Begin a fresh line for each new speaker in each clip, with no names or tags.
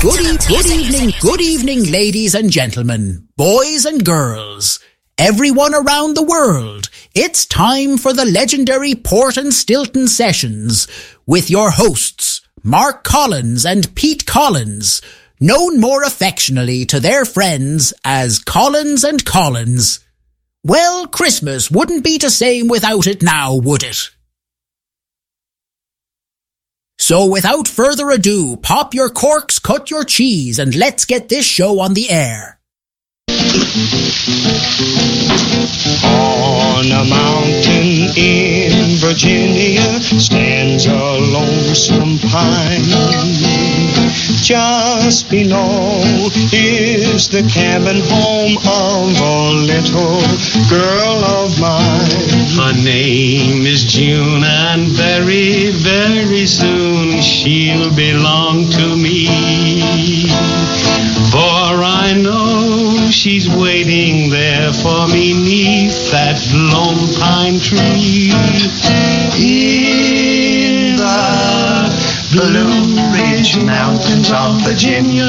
Good, e- good evening, good evening, ladies and gentlemen, boys and girls, everyone around the world. It's time for the legendary Port and Stilton sessions with your hosts, Mark Collins and Pete Collins, known more affectionately to their friends as Collins and Collins. Well, Christmas wouldn't be the same without it now, would it? So without further ado, pop your corks, cut your cheese, and let's get this show on the air.
On in Virginia stands a lonesome pine. Just below is the cabin home of a little girl of mine. Her name is June, and very, very soon she'll belong to me. For I know she's waiting there for me neath that lone pine tree. In the Blue Ridge Mountains of Virginia,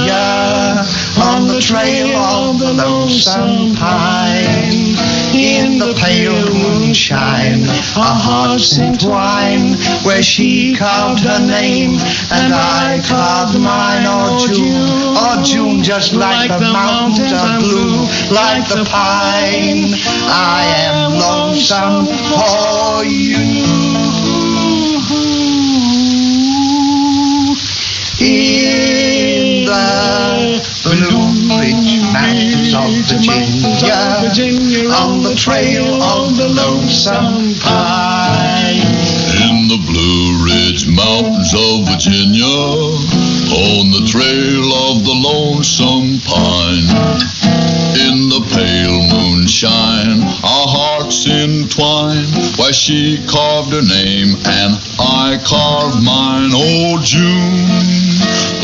on the trail of the lonesome pine, in the pale moonshine, our hearts entwine, where she carved her name and I carved mine. Oh June, oh June, just like, the mountains are blue, like the pine. I am lonesome for you. In the Blue Ridge Mountains of Virginia, on the trail of the lonesome pine.
In the Blue Ridge Mountains of Virginia, on the trail of the lonesome pine. In the pale moonshine, our hearts entwine, where she carved her name and I carved mine. Oh, June,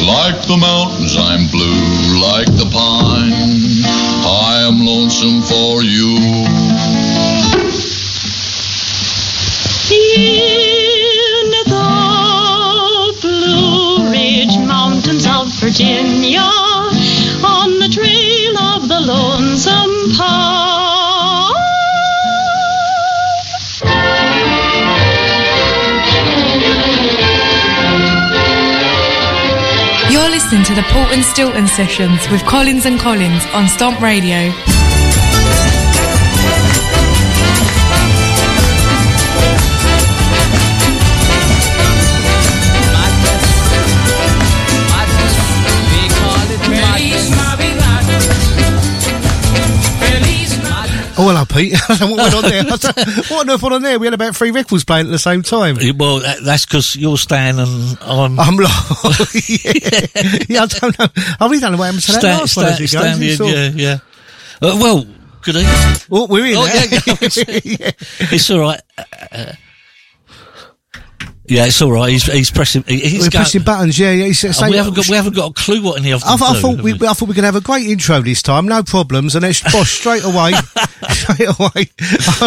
like the mountains, I'm blue, like the pine. I am lonesome for you.
Virginia, lonesome pine.
You're listening to the Port and Stilton sessions with Collins and Collins on Stomp Radio.
Oh, hello, Pete. I don't know what went on there. I don't- what on earth went on there? We had about three records playing at the same time.
Well, that, that's because you're Stan and I'm.
I'm like, yeah. yeah, I don't know. I really don't know what happened to that
Stan,
last one as it
Stan,
goes.
Stan, yeah, yeah. Uh, well, good evening.
Oh, we're in
Oh, yeah. It's all right. Uh, uh, yeah, it's all right. He's, he's pressing. He's
We're
going-
pressing buttons, yeah, yeah. He's saying,
we haven't got. We haven't got a clue what any of them
I, I
do,
thought
have
we, I thought we could have a great intro this time, no problems, and it's boss straight away, straight away.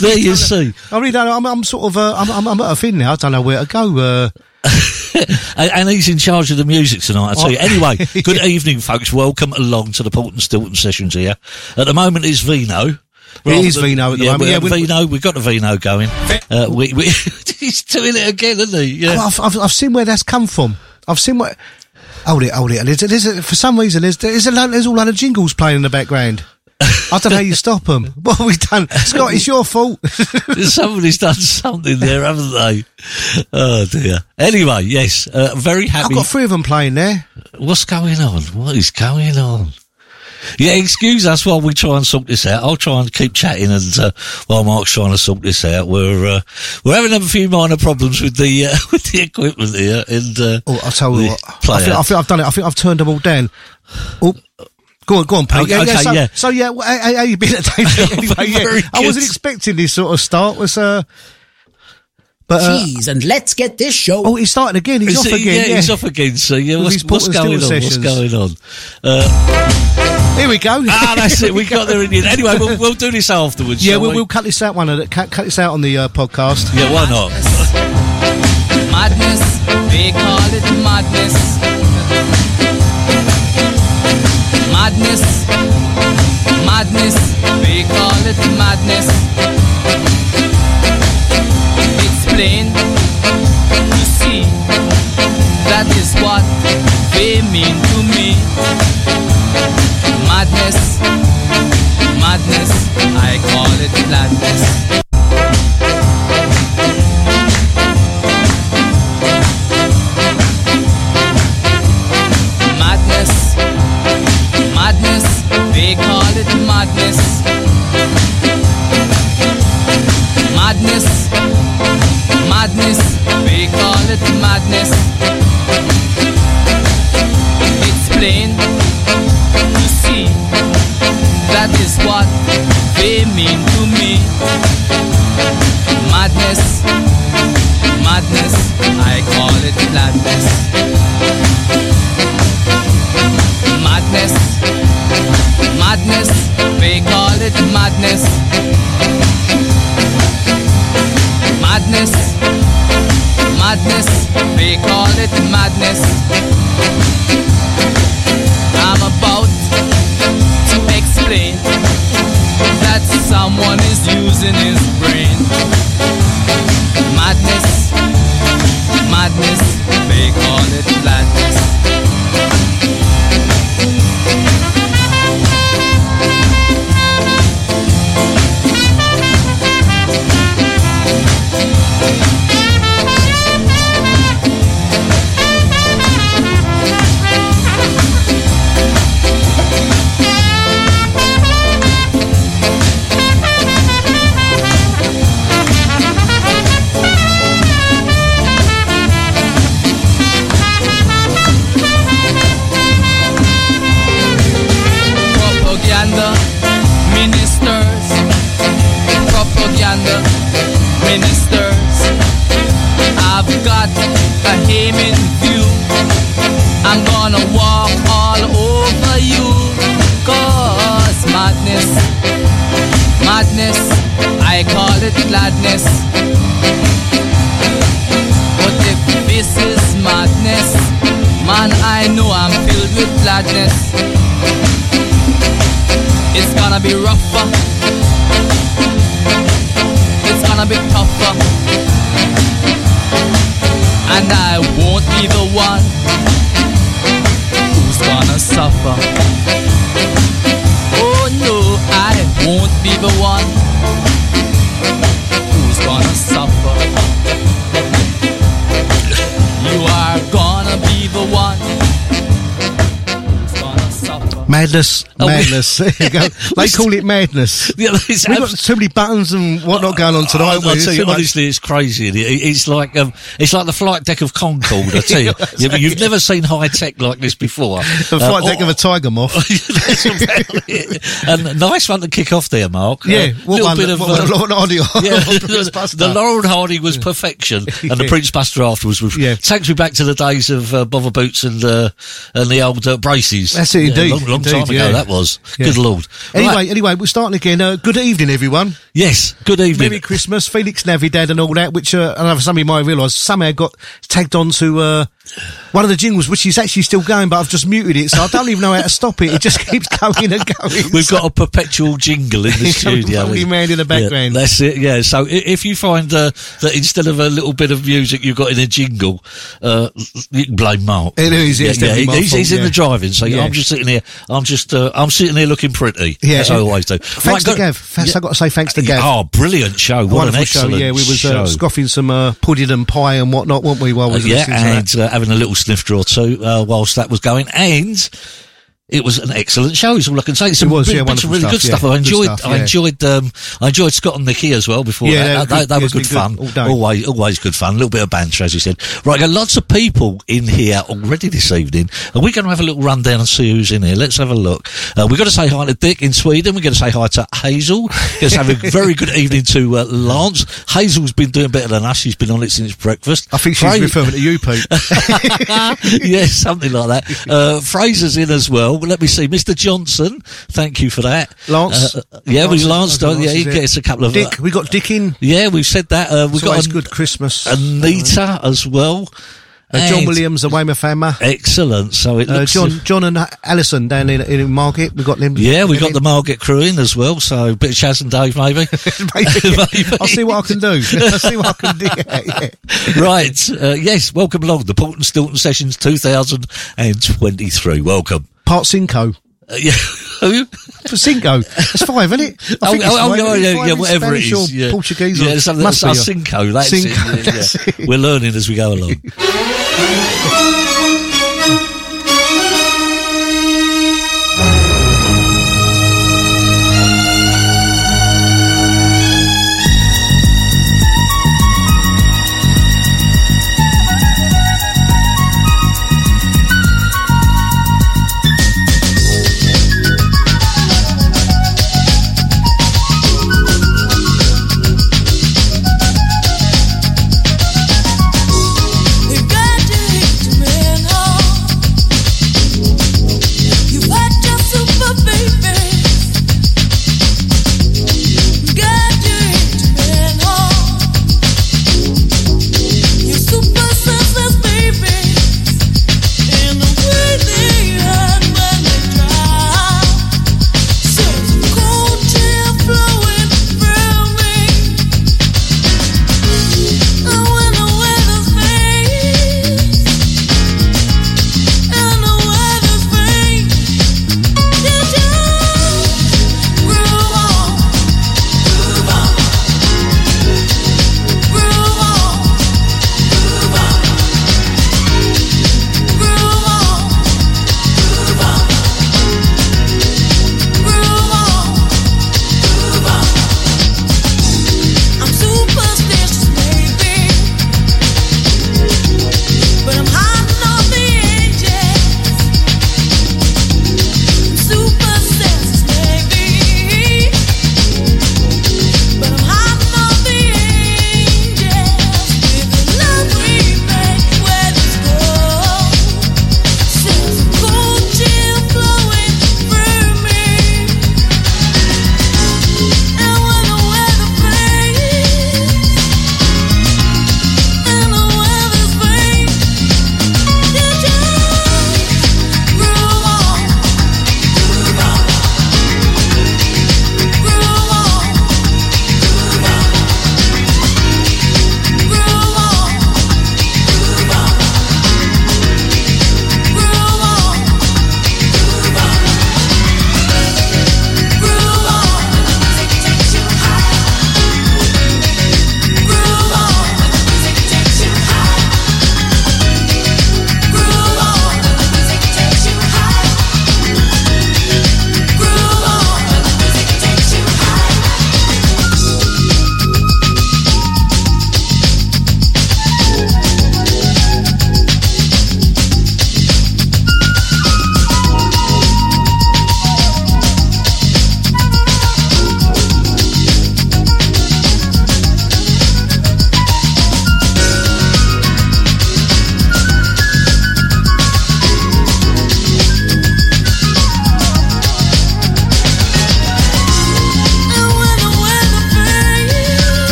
There you see.
I really don't know. I'm, I'm sort of, uh, I'm, I'm, I'm at a thing now. I don't know where to go. Uh,
and, he's in charge of the music tonight. I tell you.
Oh.
Anyway, good evening, folks. Welcome along to the Port and Stilton sessions here. At the moment, it's Vino.
It is Vino at the
yeah,
moment,
we
yeah, we-
Vino. We've got the Vino going. Uh, we, we, he's doing it again, isn't he? Yeah.
I've, I've, I've seen where that's come from. I've seen what. Hold it, hold it. There's, there's a, for some reason, there's, there's a there's all lot of jingles playing in the background. I don't know how you stop them. What have we done? Scott, it's your fault.
Somebody's done something there, haven't they? Oh dear. Anyway, yes, uh, very happy.
I've got three of them playing there.
What's going on? What is going on? Yeah, excuse us while we try and sort this out. I'll try and keep chatting, and uh, while Mark's trying to sort this out, we're uh, we're having a few minor problems with the uh, with the equipment here. And uh,
Oh, I'll tell you what, I think, I think I've done it. I think I've turned them all down. Oh. Go on, go on, Pete.
Okay,
yeah, yeah, so,
yeah.
so yeah, how, how you been today? anyway, yeah. I wasn't expecting this sort of start. Was uh, but, Jeez,
uh, and let's get this show.
Oh, he's starting again. He's
Is
off again.
Yeah,
yeah,
he's off again. So yeah,
what's,
what's,
going
what's, going on? What's going on? Uh,
Here we go.
ah, that's it. We got there in the end. Anyway, we'll, we'll, do this afterwards.
Yeah, we'll,
we?
will cut this out one. Of the, cut, cut this out on the uh, podcast.
Yeah, why not?
madness. They call it madness. Madness. Madness. They call it madness. Plain to see that is what they mean to me. Madness, madness, I call it gladness. Madness, madness, they call it madness. Madness, madness, madness. It's plain to see that is what they mean to me. Madness, madness, I call it gladness. Madness, madness, they call it madness. Madness, madness, they call it madness. I'm about to explain that someone is using his brain. Madness, madness, they call it gladness. A in view. I'm gonna walk all over you. Cause madness, madness, I call it gladness. But if this is madness, man, I know I'm filled with gladness. It's gonna be rougher. It's gonna be tougher. And I won't be the one who's gonna suffer. Oh no, I won't be the one who's gonna suffer. You are gonna be the one.
Madness,
Oh, we-
madness. there you go. They call it madness.
Yeah,
We've got too many buttons and whatnot going on tonight.
I? I tell you, honestly, it's crazy. It, it- it's like um, it's like the flight deck of Concorde. I tell you. yeah, you've never seen high tech like this before.
the
Uh,
flight deck
oh,
of a tiger moth.
That's about it. And nice one to kick off there, Mark.
yeah,
Uh,
what
little
one?
bit of.
what,
uh,
what audio?
yeah, the, Laurel and Hardy was perfection, and the Prince Buster afterwards was
Yeah.
takes me back to the days of uh, bovver boots and uh, and the old uh, braces.
That's it,
Yeah, long, long
indeed,
time ago
yeah.
that was.
Yeah.
Good lord.
Anyway,
Right.
anyway, we're starting again. Uh, good evening, everyone.
yes. Good evening.
Merry Christmas, Feliz Navidad, and all that. Which uh, I know some of you might realise somehow got tagged on to uh, one of the jingles, which is actually still going, but I've just muted it, so I don't even know how to stop it. It just keeps going and going.
We've got a perpetual jingle in the studio.
rolling round in the
Yeah,
background.
that's it. Yeah. So if you find uh, that instead of a little bit of music you've got in a jingle, uh, you can blame Mark.
It is, yeah, my
he's, he's in the driving, so
Yeah.
I'm just sitting here. I'm just uh, I'm sitting here looking pretty.
Yeah.
as I always do.
Thanks
Right,
to
go-
Gav. I've got to say thanks to Gav.
Oh, brilliant show! What
Wonderful
an excellent
show. Yeah, we was uh, scoffing some uh, pudding and pie and whatnot, weren't we? While we
Uh, yeah,
listening to that.
and uh, having a little snifter or two uh, whilst that was going, and it was an excellent show. Is all I can say. Some
It was,
really,
yeah,
bunch of
wonderful
really good
stuff,
stuff.
yeah,
I enjoyed.
stuff,
I enjoyed. Um, I enjoyed Scott and Nicky as well. Before
Yeah,
that,
they were
they,
good.
they were good fun.
good.
Always, always good fun. A little bit of banter, as you said. Right, got lots of people in here already this evening, and we're going to have a little rundown and see who's in here. Let's have a look. Uh, we've got to say hi to Dick in Sweden. We're going to say hi to Hazel. Let's have a very good evening to uh, Lance. Hazel's been doing better than us. She's been on it since breakfast.
I think she's
Fra-
referring to you, Pete.
yes, something like that. Uh, Fraser's in as well. Let me see, Mr. Johnson. Thank you for that,
Lance?
Uh, yeah, we Lance.
Lance
yeah, he gets a couple of.
Dick,
uh,
we got Dick in.
yeah, we've said that. Uh, we've got a
good Christmas.
Anita as well.
Uh, John Williams, the Weymouth family.
Excellent. So it
Uh,
looks
John, John and Alison down in, in Margate. We've got them.
Yeah, we got the Margate crew in as well. So a bit of Chas and Dave, maybe.
Maybe.
Maybe.
I'll see what I can do. I'll see what I can do. Yeah, yeah.
right. Uh, yes. Welcome along the Port and Stilton Sessions 2023. Welcome.
Part Cinco.
Uh, yeah.
For Cinco. That's five, isn't it? I
Oh,
think
oh,
it's
oh, no, yeah, yeah, whatever it
Spanish
is.
or
yeah.
Portuguese.
Yeah,
or,
something
must
that's
be.
Cinco. That's
Cinco,
it. Yeah, yeah. We're learning as we go along.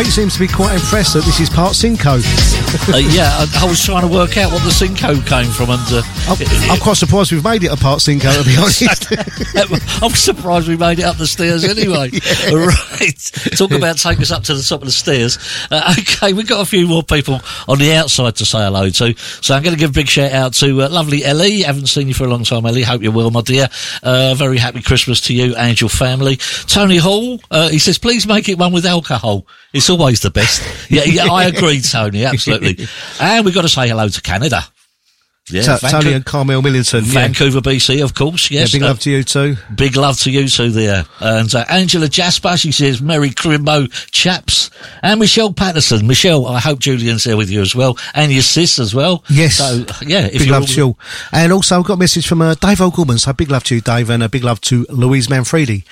Pete seems to be quite impressed that this is part Cinco.
Uh, yeah, I, I was trying to work out what the Cinco came from, and uh,
I'm, I'm quite surprised we've made it a part Cinco, to be honest.
I'm surprised we made it up the stairs anyway. Right. Talk about take us up to the top of the stairs. Uh, okay, we've got a few more people on the outside to say hello to. So I'm going to give a big shout out to uh, lovely Ellie. Haven't seen you for a long time, Ellie. Hope you're well, my dear. Uh, very happy Christmas to you and your family. Tony Hall, uh, he says, please make it one with alcohol. It's always the best. Yeah, yeah, I agree, Tony. Absolutely. and we've got to say hello to Canada.
Yeah,
To-
Vancouver-
Tony and Carmel Millington. Yeah.
Vancouver, BC, of course.
Yeah,
Yes,
big
Uh,
love to you too.
Big love to you too there. And uh, Angela Jasper, she says, Merry Crimbo chaps. And Michelle Patterson. Michelle, I hope Julian's there with you as well. And your sis as well.
Yes.
So, yeah, if
big love
all-
to you. And also, I've got a message from uh, Dave O'Gorman. So, big love to you, Dave, and a big love to Louise Manfredi.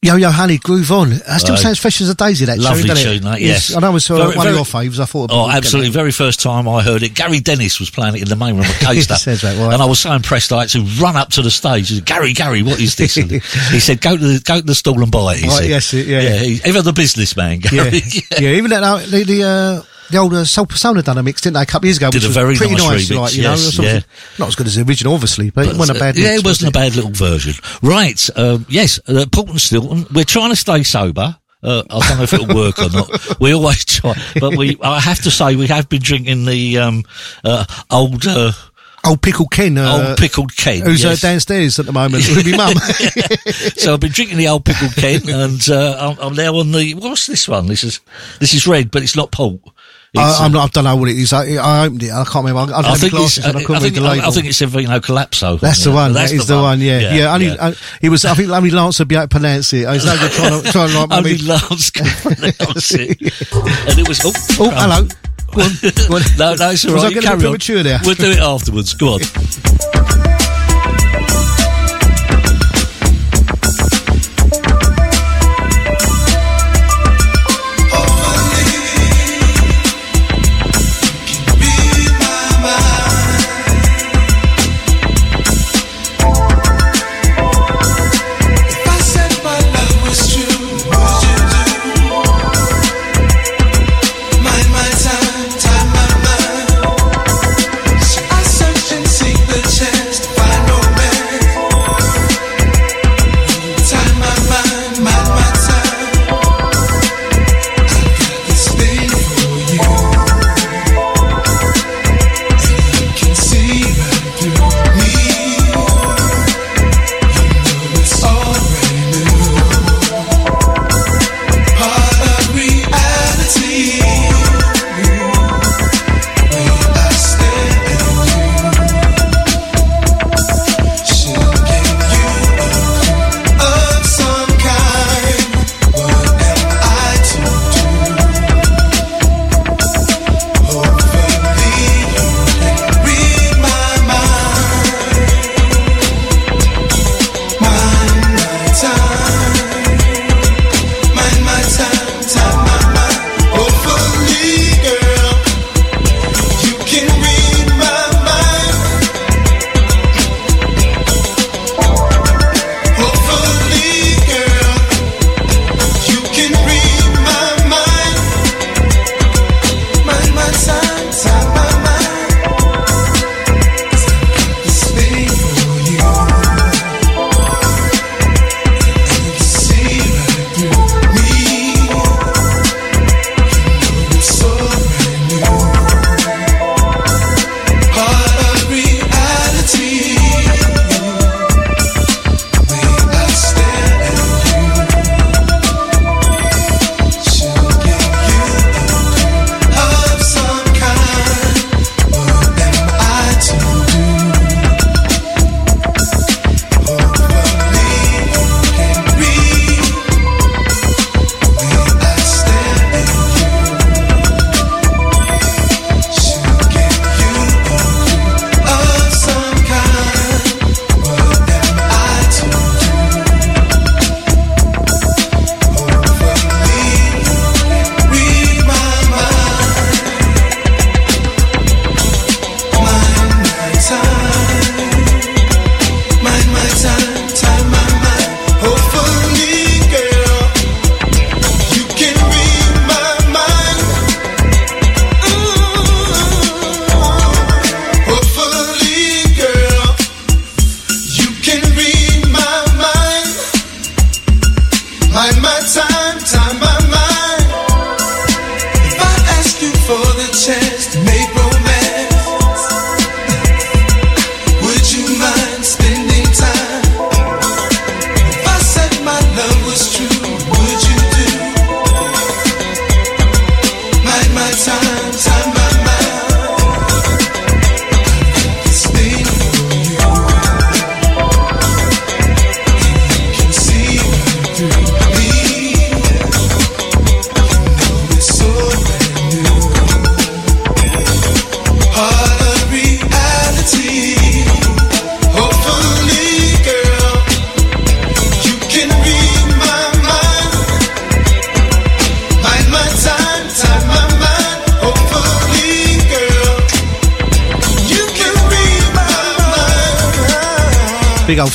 Yo Yo Honey, Groove On. That still
Uh,
sounds fresh as a daisy, that
lovely
it?
tune, that,
It's-
yes.
I know it's uh,
Very-
one
very-
of your faves. I thought.
Oh, absolutely. Very first time I heard it, Gary Dennis was playing it in the main room at Caister.
Says that, right.
And I was so impressed, I had to run up to the stage. Said, Gary, Gary, what is this? And he said, go to the, go to the stall and buy it. He
Right,
said.
yes, yeah.
yeah. The businessman,
Yeah.
Gary.
yeah, even that, uh, the, the, uh, the old uh, Soul Persona done a mix, didn't they, a couple of years ago?
Did
which
a
was
very
pretty
nice
nice,
remix,
like, you
yes,
know,
yeah.
not as good as the original, obviously, but, it wasn't a bad
uh, Yeah, it wasn't a bad little version. Right, um, yes, uh, Stilton, we're trying to stay sober. Uh, I don't know if it'll work or not. We always try, but we, I have to say, we have been drinking the, um, uh, old, uh,
Old Pickle Ken. Uh,
old pickled Ken.
Who's
yes.
uh, downstairs at the moment with my mum.
so I've been drinking the old pickled Ken, and uh, I'm, I'm now on the what's this one? This is this is red, but it's not port.
I, I'm
uh,
not, I don't know what it is. I, I opened it. I can't remember. I, I,
I think it's,
glasses and I
I,
couldn't
think,
read the label.
I think it's Vino Collapso.
That's the one.
That's
That is the one. Yeah, yeah. only Uh, it was. I think only Lance would be able to pronounce it. I was good trying to trying to like
Only. Lance can pronounce it. And it was. Oh,
Oh, hello. Go on. Go on.
no, no, it's all
Was I
right. You
getting a
carry on.
premature there?
We'll do it afterwards. Go on.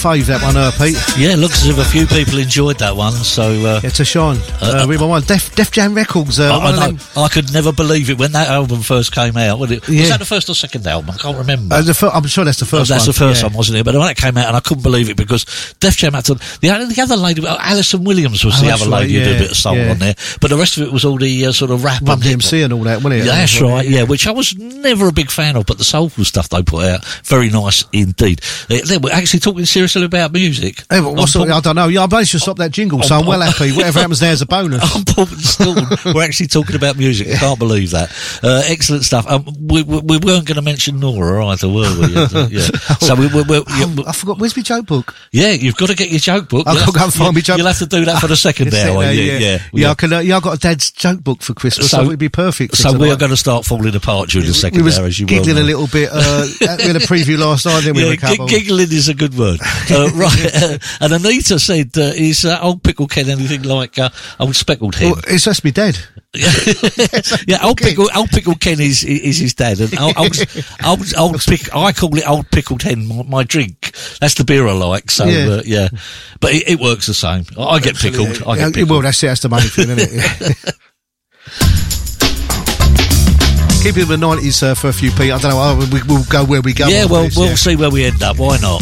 fave that one, uh, Pete.
Yeah, looks as if a few people enjoyed that one. So uh,
Yeah, to shine. Uh, we one. Def, Def Jam Records. Uh,
I, I know. I could never believe it when that album first came out. Was, it,
Yeah.
was that the first or second album? I can't remember.
Uh, fir- I'm sure that's the
Oh,
first
that's
one.
the first
yeah.
one, wasn't it? But when it came out, and I couldn't believe it because Def Jam had to. The, the other lady, Alyson Williams, was
Oh,
the other
right,
lady who did a
yeah,
bit of soul
yeah.
on there. But the rest of it was all the uh, sort of rap
Run
and
DMC and all that, wasn't it?
Yeah, that's right. Yeah, which I was never a big fan of, but the soulful stuff they put out, very nice indeed. They, they were actually talking seriously about music.
Hey, what's the, I don't know. Yeah, I managed to stop that jingle, so I'm well happy. Whatever happens there's a bonus.
on Port and Stilton, we're actually talking about music. I can't believe that. Uh, excellent stuff. Um, we, we, we weren't going to mention Nora either, were we? Yeah. So we, we, we, yeah,
Oh, I forgot. Where's my joke book?
yeah, you've got to get your joke book.
I've
You'll
got to go and find my joke book.
You'll have to do that for the second
It's
hour.
there,
Yeah, yeah,
yeah. I can. Uh, yeah, I got a dad's joke book for Christmas, so,
So-
it'd be perfect.
So we are going to start falling apart during the second
we was
hour, as you well
giggling
know.
a little bit. Uh, we had a preview last night, then we
Yeah,
were a couple.
gi- giggling is a good word. Uh, right, uh, and Anita said, uh, "Is uh, old pickle Ken anything like uh, old speckled hen?"
Well, it's just me dead.
yeah, old pickle, old pickle Ken is is his dad, and old old, old, old pick, I call it old pickled hen. My, my drink. That's the beer I like. So
Yeah.
yeah, uh, yeah. but it, it works the same. I, get pickled. I get pickled.
well, that's. That's the main thing, isn't it? Keep it in the nineties uh, for a few Pete. I don't know. We, we'll go where we go.
yeah, well,
this,
we'll
yeah.
see where we end up. Why not?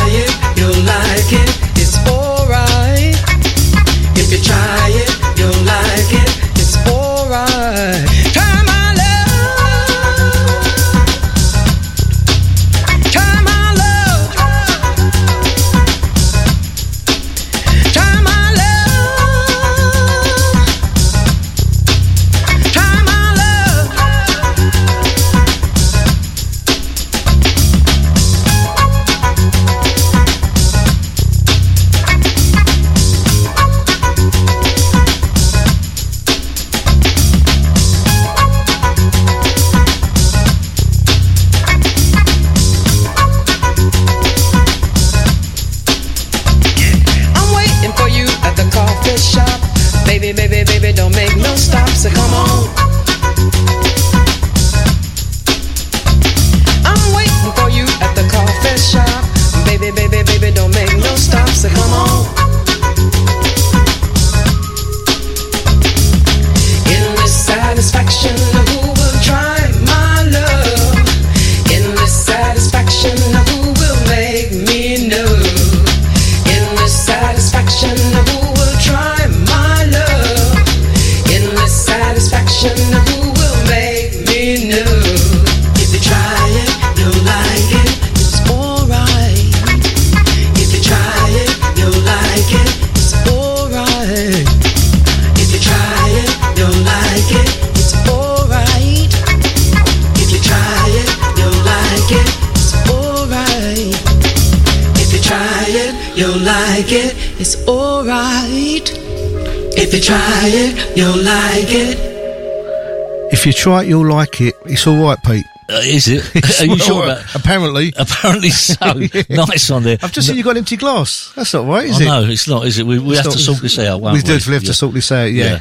If you try it, you'll like it. It's
all right, Pete.
Uh, is it? Are you sure about
Apparently.
Apparently so. Nice on there.
I've just seen you got an empty glass. That's not right, is
I
it?
know, it's not, is it? We, we have
not-
to sort this out, won't
we
we?
do. We have
Yeah.
to sort this out. Yeah.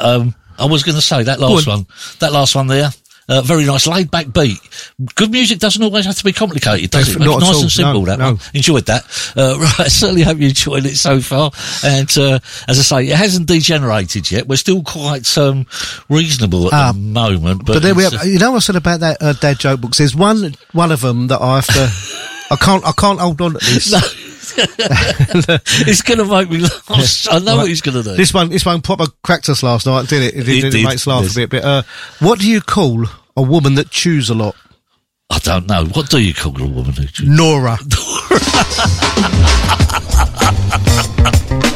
um, I was going to say that last
on.
one, that last one there. Uh, very nice, laid back beat. Good music doesn't always have to be complicated, does it?
Definitely not
nice and simple.
No,
that
no.
one. Enjoyed that. Uh, right, I certainly hope you enjoyed it so far. And uh, as I say, it hasn't degenerated yet. We're still quite um, reasonable at
Ah,
the moment. But,
But then we
it's,
have,
uh,
you know what I said about that uh, dad joke books? There's one one of them that I have to. I can't. I can't hold on to this. No.
it's going to make me laugh. I know
Right.
what he's going to do.
This one, this one proper cracked us last night, did it? It,
It
did, it
did,
makes us laugh
yes.
a bit. But uh, what do you call a woman that chews a lot?
I don't know. What do you call a woman chews?
Nora.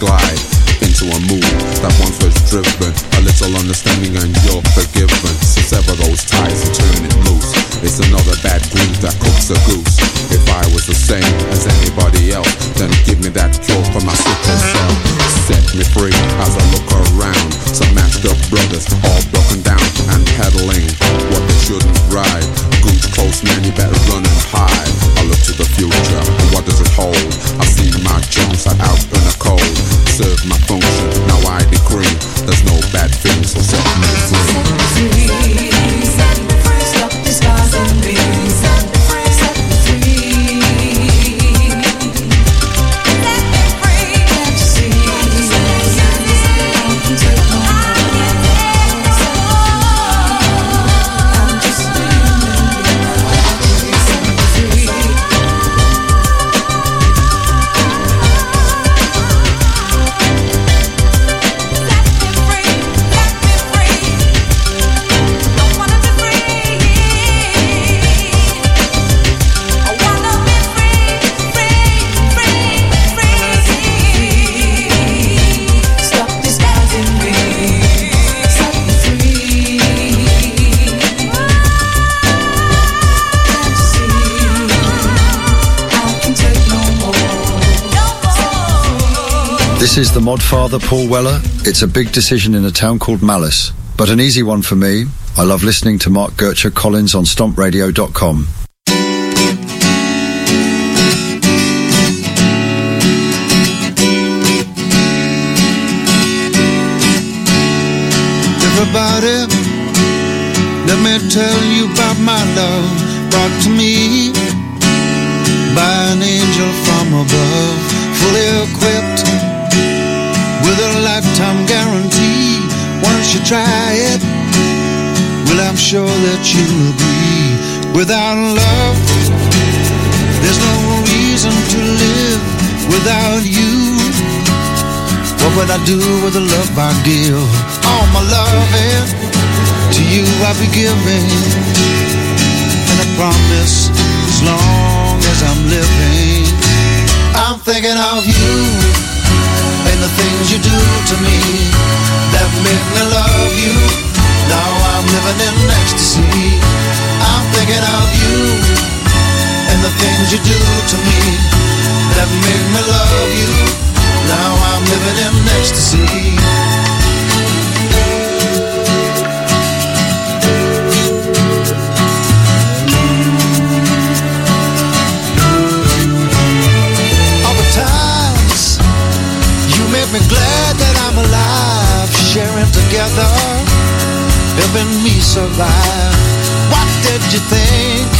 glide into a mood that once was driven. A little understanding and you're forgiven. So sever those ties and turn it loose. It's another bad groove that cooks a goose. If I was the same
is the mod father, Paul Weller. It's a big decision in a town called Malice, but an easy one for me. I love listening to Mark Gertcher Collins on stompradio.com.
Everybody, let me tell you about my love brought to me by an angel from above, fully equipped with a lifetime guarantee. Once you try it, well, I'm sure that you'll agree. Without love, there's no reason to live without you. What would I do with the love I give? All my loving to you I'll be giving, and I promise as long as I'm living, I'm thinking of you things you do to me that make me love you. Now I'm living in ecstasy. I'm thinking of you and the things you do to me that make me love you. Now I'm living in ecstasy. Me glad that I'm alive, sharing together, helping me survive. What did you think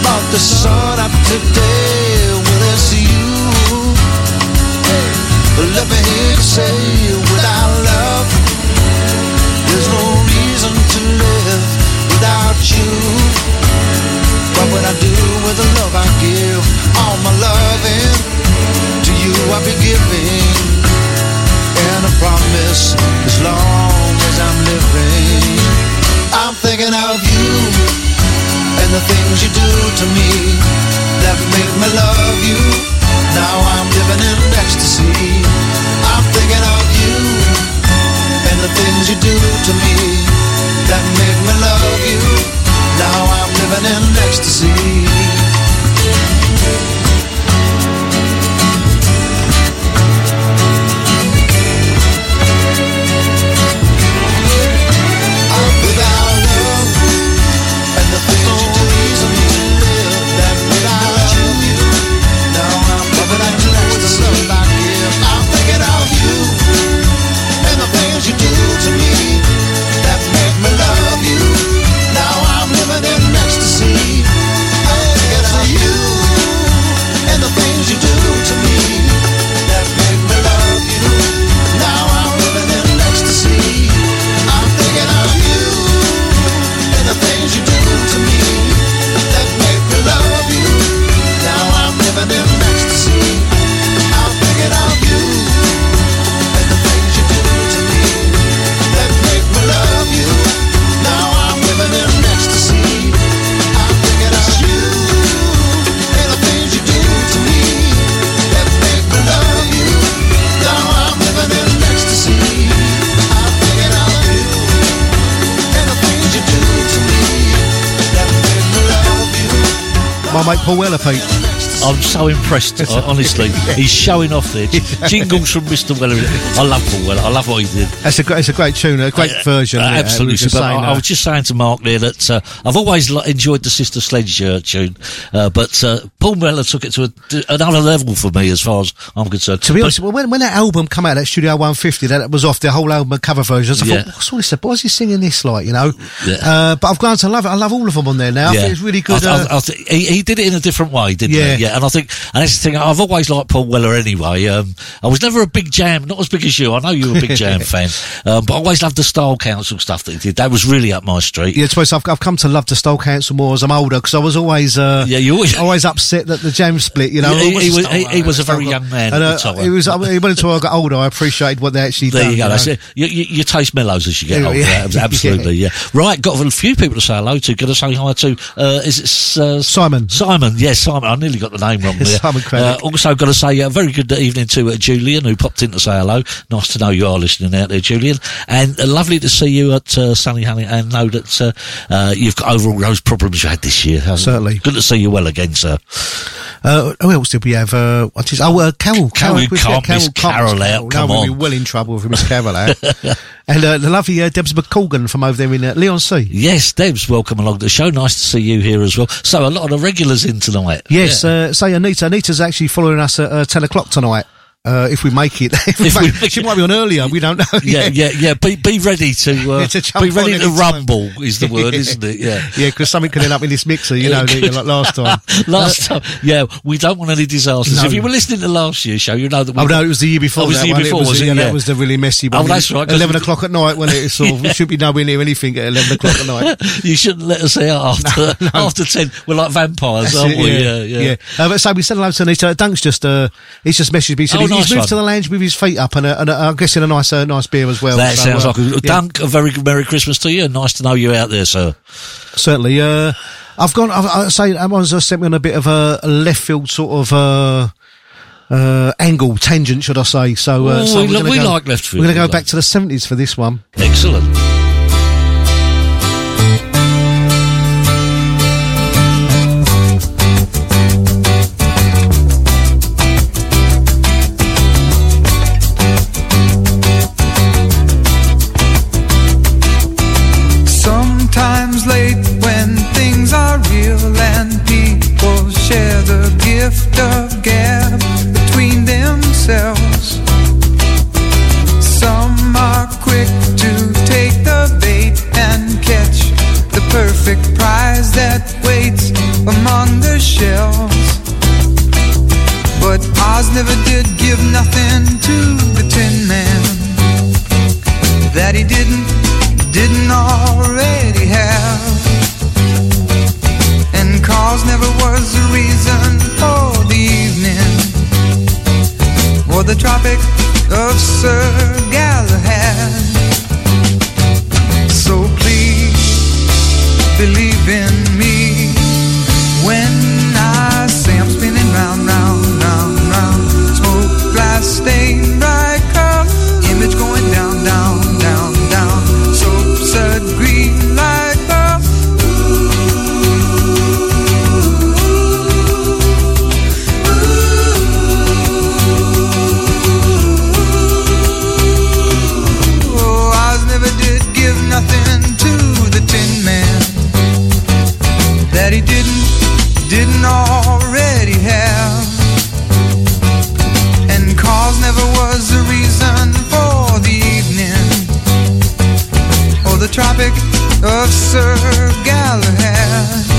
about the sun up today? Well, it's you. Let me hear you say, without love, my I'm
so impressed, uh, honestly. He's showing off there. Jingles from Mr. Weller. I love Paul Weller. I love what he did.
That's a great, it's a great tune, a great version.
Uh, absolutely. But I, I was just saying to Mark there that uh, I've always enjoyed the Sister Sledge uh, tune, uh, but uh, Paul Weller took it to a, another level for me as far as I'm concerned.
To be honest, well, when, when that album came out, that Studio 150, that was off the whole album of cover versions. I
Yeah.
thought, what's all this? Why is he singing this like? You know.
Yeah.
Uh, but I've grown to love it. I love all of them on there now. I think it's really good.
I,
uh,
I, think he, he did it in a different way, didn't
Yeah.
he? Yeah. And I think, and that's the thing, I've always liked Paul Weller anyway. Um, I was never a big Jam, not as big as you. I know you were a big Jam fan, um, but I always loved the Style Council stuff that he did. That was really up my street.
yeah, be I've, I've come to love the Style Council more as I'm older because I was always, uh,
Yeah, you always-
always upset that the jam split. You know,
Yeah, he- he was- he- he was a very young man
And,
at
uh,
the time.
It was. I mean, until I got older I appreciated what they actually
There
done.
you go.
know.
That's it. You, you, you taste mellows as you get
Yeah,
older.
yeah.
Absolutely, yeah. Right, got a few people to say hello to. Got to say hi to. Uh, is it uh,
Simon?
Simon, yes, Simon. I nearly got the name wrong there.
Simon Craddock.
Uh, also, got to say a very good evening to uh, Julian, who popped in to say hello. Nice to know you are listening out there, Julian. And uh, lovely to see you at uh, Sunny Honey and know that uh, uh, you've got over all those problems you had this year.
Certainly.
Good to see you well again, sir.
Uh, who else did we have? Uh, what is, oh, uh, Carol.
Carol, can't
forget
miss Carol
miss
out, come
no, we'll be well in trouble if we miss Carol out. and uh, the lovely uh, Debs McColgan from over there in uh, Leigh-on-Sea.
Yes, Debs, welcome along to the show. Nice to see you here as well. So, a lot of the regulars in tonight.
Yes,
Yeah.
uh, say Anita. Anita's actually following us at uh, 10 o'clock tonight. Uh, if we make it, if we
If
make-
make
she might be on earlier. We don't know.
yeah, yeah, yeah. Be be ready to, uh,
Yeah, to
be ready to
any time.
rumble is the word, isn't it? Yeah.
yeah, because something could end up in this mixer, you know, like last time.
last time, yeah, we don't want any disasters.
No.
If you were listening to last year's show, you know that. We
Oh no, it was the year before.
Oh, it was the year
one.
before,
it was,
was it?
yeah,
Yeah.
that was the really messy one.
Oh, that's right,
Eleven o'clock at night when it sort of we should be nowhere near anything at eleven o'clock at night.
you shouldn't let us out after
No, no.
after ten. We're like vampires,
That's
aren't
it,
we?
yeah,
Yeah, yeah.
Uh, but so we said hello to Anita. Dunk's just uh, he's just messaged me.
Nice
moved
one.
to the lounge with his feet up and, a, and a, I'm guessing a nice uh, nice beer as well.
That
So,
sounds
uh,
like a
yeah,
Dunk. A very Merry Christmas to you. Nice to know you out there, sir.
certainly. Uh, I've gone. I've, I say everyone's uh, sent me on a bit of a, a left field sort of. Uh, uh, angle tangent, should I say? So, uh,
Oh,
so
we
we're
lo-
gonna
we like left field,
We're going to go back to the seventies for this one.
Excellent.
Never did give nothing to the Tin Man that he didn't didn't already have. And cause never was a reason for the evening or the Tropic of Sir Galahad. So please believe in Smoke
Sir Galahad.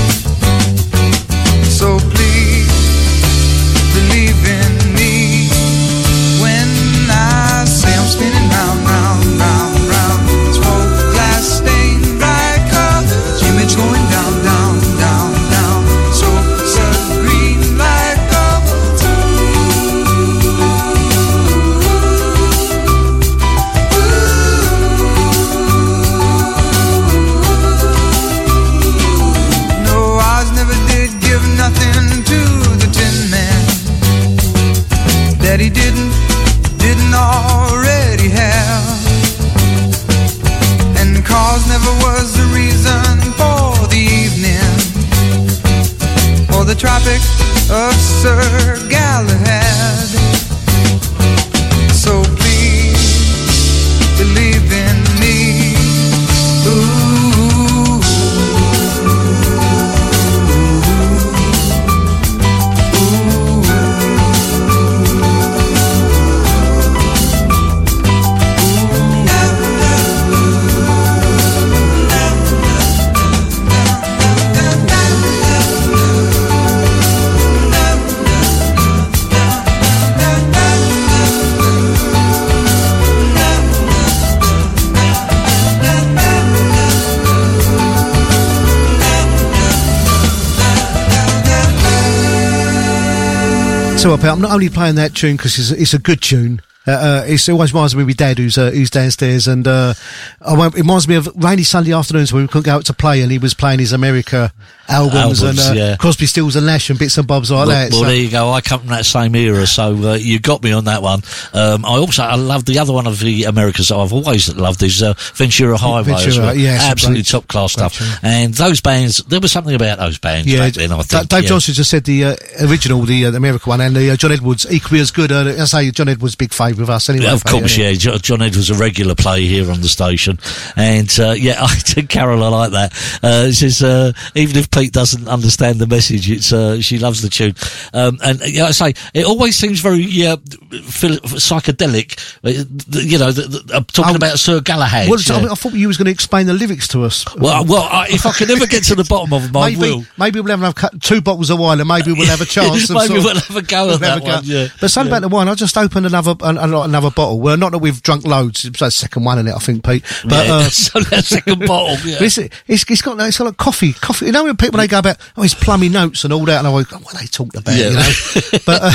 Of Up, I'm not only playing that tune because it's, it's a good tune. Uh, uh, it's, it always reminds me of my dad who's uh, who's downstairs, and uh, it reminds me of rainy Sunday afternoons when we couldn't go out to play, and he was playing his America albums, and
Albums,
uh,
yeah.
Crosby, Stills and Nash and bits and bobs like
well,
that.
well,
so-
there you go. I come from that same era, so uh, you got me on that one. Um, I also I love the other one of the Americas that I've always loved is uh, Ventura Highway.
Ventura,
well.
a
absolutely
great-
top class stuff. And those bands, there was something about those bands
Yeah,
back then. I think
Dave
yeah.
Johnson just said the uh, original, the uh, the America one, and the uh, John Edwards equally as good. Uh, I say John Edwards big favourite with us anyway.
Of course, yeah. Jo- John Ed was a regular player here on the station, and uh, yeah, I Carol, I like that. Uh, says uh, even if Pete doesn't understand the message, it's uh, she loves the tune. Um, and yeah, I say it always seems very uh, phil- psychedelic. Uh, you know, the, the, talking
Oh,
about Sir Galahad.
Well,
yeah.
I, I thought you was going to explain the lyrics to us.
well, well, I, if I can ever get to the bottom of them, I
maybe,
will.
maybe we'll have cut, two bottles of wine, and maybe we'll have a chance.
Maybe we'll have a go
we'll
at
have
that
a
one, yeah.
But something
Yeah.
about the wine, I just opened another an, an- another bottle. Well, not that we've drunk loads. It's the second one in it, I think, Pete. But
Yeah,
uh,
second bottle. Yeah.
but it's, it's, it's got it's got like coffee, coffee. You know when people they go about oh, it's plummy notes and all that, and I go, what are they talking about?
Yeah.
You know, but uh,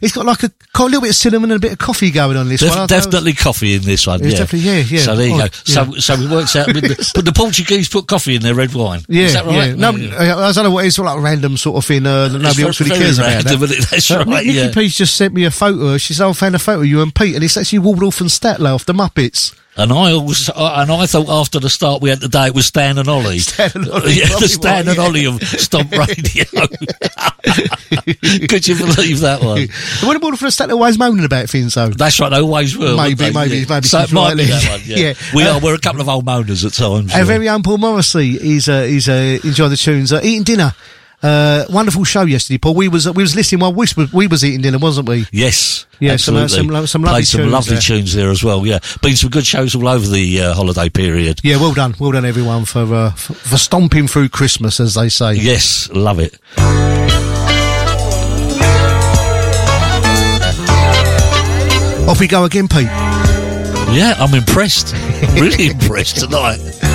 it's got like a, got a little bit of cinnamon and a bit of coffee going on this
Def-
one.
Definitely coffee in this one.
It's
yeah.
definitely- yeah, yeah.
So there you
Oh,
go. So so it works out. With the, but the Portuguese put coffee in their red wine.
Yeah,
Is that right?
No, I don't know what it's like random sort of thing. Uh, that nobody else really cares about. that. Uh,
right,
Nikki
yeah.
Just sent me a photo. She said, "I found a photo of you and Pete, and it's actually Waldorf and Statler off the Muppets."
And I also, uh, and I thought after the start we had today it was Stan and Ollie.
Stan and Ollie,
yeah, the Stan
was,
and
yeah.
Ollie of Stomp Radio. Could you believe that one?
What Waldorf and Statler always moaning about things, though.
That's right, they always were.
Maybe, maybe,
Yeah.
maybe
So it might be that one, yeah.
Yeah.
We
Uh,
are. We're a couple of old moaners at times.
Our
yeah.
very own Paul Morrissey is uh, is uh, enjoying the tunes, uh, eating dinner. Uh, wonderful show yesterday, Paul. We was uh, we was listening while we was, we was eating dinner, wasn't we?
Yes.
Yeah, some, uh, some some lovely
Played some
tunes
lovely
there.
tunes there as well. Yeah, been some good shows all over the uh, holiday period.
Yeah, well done, well done, everyone for uh, for, for stomping through Christmas, as they say.
Yes, love it.
Off we go again, Pete.
Yeah, I'm impressed. really impressed tonight.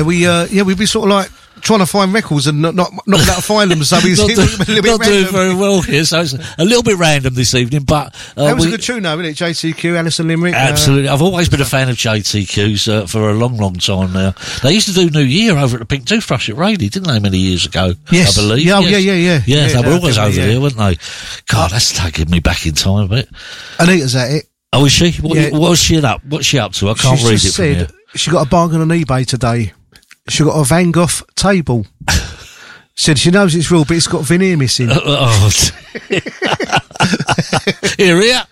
yeah, we uh, yeah, we'd be sort of like trying to find records and not not not to find them. So we
not
a
do-
bit
not doing very well here, so it's a little bit random this evening. But uh,
that was
we-
a good tune, though, wasn't it? JTQ, Alison Limerick. uh,
Absolutely. I've always been a fan of JTQs uh, for a long, long time now. They used to do New Year over at the Pink Toothbrush at Rayleigh, didn't they, many years ago?
Yes.
I believe.
Yeah, oh,
yes.
yeah, yeah, yeah.
Yeah,
Yeah,
they were always over
yeah.
there, weren't they? God, that's taking me back in time a bit.
Anita's at it.
Oh, is she? What,
Yeah.
what was she up? What's she up to? I can't
She's
read it from here.
said she got a bargain on eBay today. She got a Van Gogh table. Said she knows it's real, but it's got veneer missing.
oh, here, here.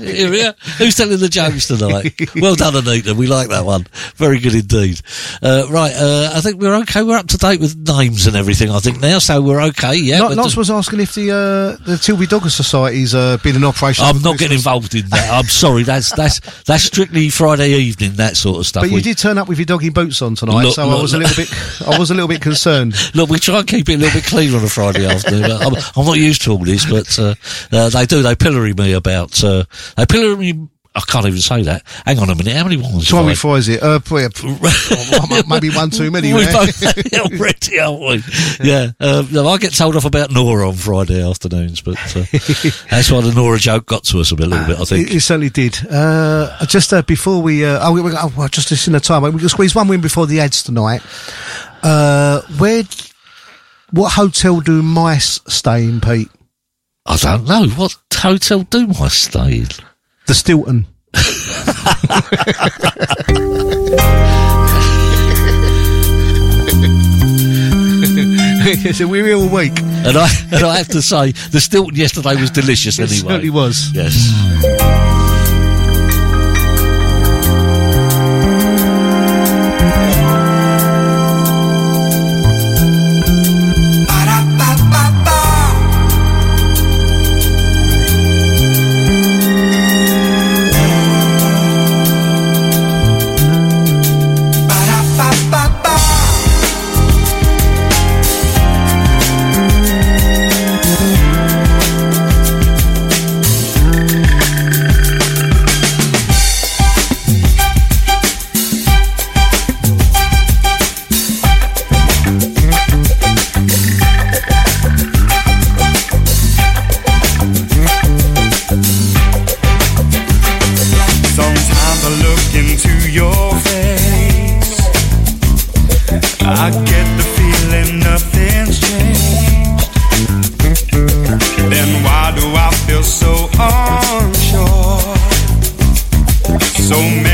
here, here. Who's telling the jokes tonight? Well done, Anita. We like that one. Very good indeed. Uh, right, uh, I think we're okay. We're up to date with names and everything, I think, now, so we're okay, yeah.
Not, Knots was asking if the uh, the Tilby Dogger Society's uh, been in operation.
I'm not getting involved in that. I'm sorry. That's that's that's strictly Friday evening. That sort of stuff.
But you
We-
did turn up with your doggy boots on tonight,
Look,
so I
look,
was a little bit, I was a little bit concerned.
Look, we try and keep it a little bit clean on a Friday afternoon. I'm, I'm not used to all this, but uh, uh, they do. They pillory me about. Uh, they pillory me. I can't even say that. Hang on a minute. How many ones?
Try
have
me
I-
it. Uh, maybe one too many.
we
yeah.
both already, aren't we? Yeah. Um, I get told off about Nora on Friday afternoons, but uh, that's why the Nora joke got to us a bit, a little bit. I think.
It, it certainly did. Uh, just uh, before we, uh, oh, we, oh, just this in the time, we can squeeze one win before the ads tonight. Uh, where, what hotel do mice stay in, Pete?
I don't know. What hotel do I stay in?
The Stilton. so we're here all week.
And I, and I have to say, the Stilton yesterday was delicious
It
anyway.
certainly was.
Yes.
I get the feeling nothing's changed. Then why do I feel so unsure? So many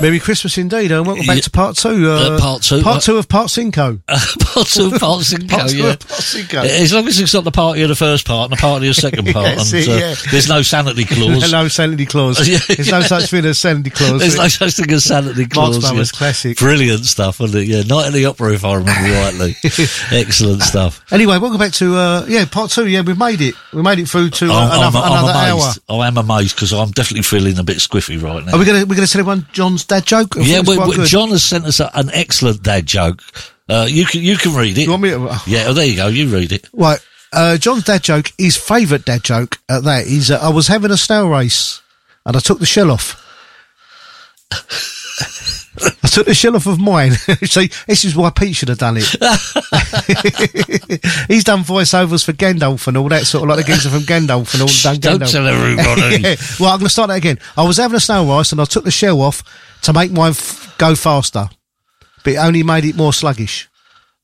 Merry Christmas
indeed, and welcome back
Yeah.
to part two. Uh,
Uh, part two,
Part
uh,
two of Part Cinco.
part two of part Cinco,
Part two
yeah.
of Part Cinco.
As long as it's not the party of the first part and the party of the second part,
That's
and uh,
yeah.
there's no sanity clause.
no sanity clause.
Yeah,
There's no such thing as sanity clause.
There's no such thing as sanity
Marx
clause.
Brothers
yeah.
classic.
Brilliant stuff, wasn't it? Yeah, Night at the Opera, if I remember rightly. Excellent stuff.
Anyway, welcome back to uh, yeah part two. Yeah, we've made it. We made it through to uh,
I'm,
another,
I'm, I'm
another hour.
amazed. I am amazed because I'm definitely feeling a bit squiffy right now.
Are we gonna we're gonna tell everyone John's dad joke?
Yeah,
thought it
we, we- John has sent us a, an excellent dad joke. Uh, you can you can read it.
You want me to-
Yeah, oh, there you go. You read it.
Right, uh, John's dad joke. His favourite dad joke at that is uh, I was having a snail race and I took the shell off. I took the shell off of mine. See, this is why Pete should have done it. He's done voiceovers for Gandalf and all that sort of like the geezer from Gandalf and all done
Don't tell everybody.
Yeah. Well, I'm going to start that again. I was having a snail race and I took the shell off to make mine f- go faster, but it only made it more sluggish.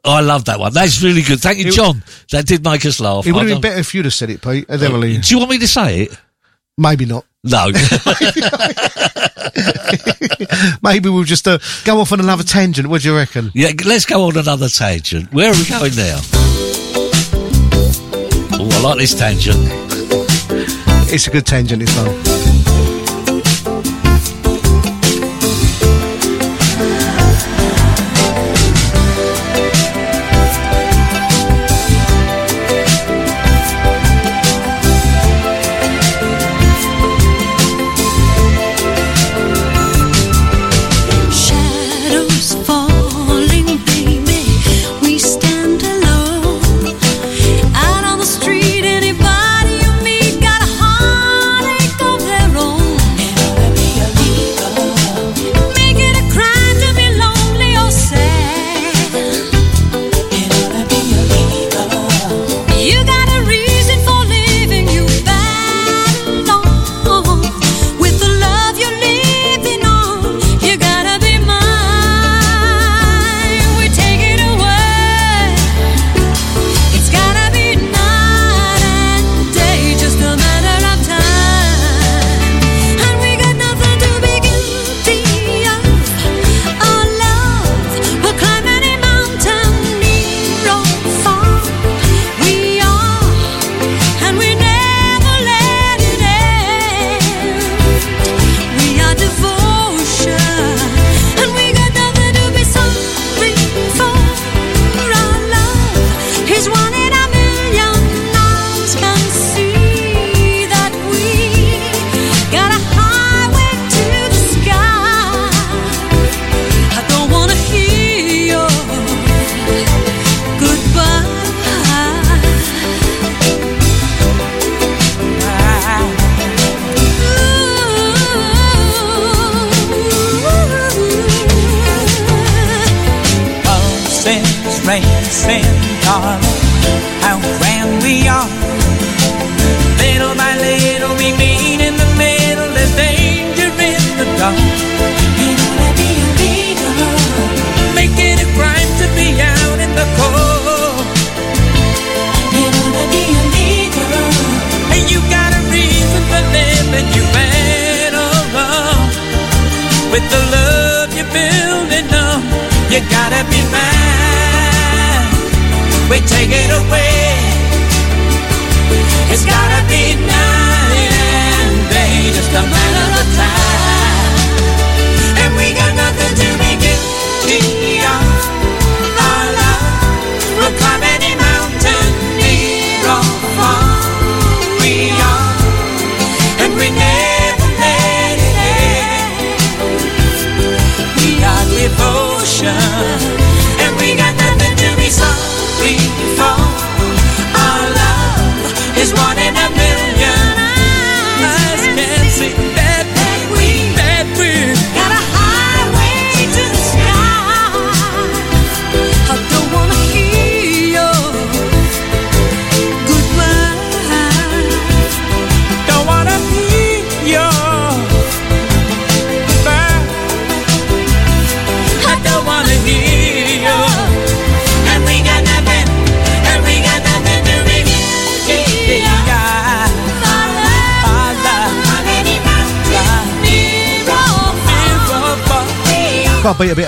Oh, I love that one. That's really good. Thank you,
It-
John. That did make us laugh.
It would
I
have been
don't-
better if you'd have said it, Pete. Uh, Emily.
Do you want me to say it?
Maybe not.
No.
Maybe we'll just uh, go off on another tangent. What do you reckon?
yeah, let's go on another tangent. Where are we going now? Oh, I like this tangent.
It's a good tangent, this one.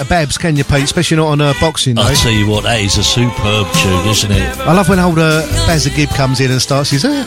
Babs, can you, Pete? Especially not on uh, Boxing Day.
I'll tell you what, that is a superb tune, isn't it?
I love when old uh, Bazza Gibb comes in and starts his. Uh,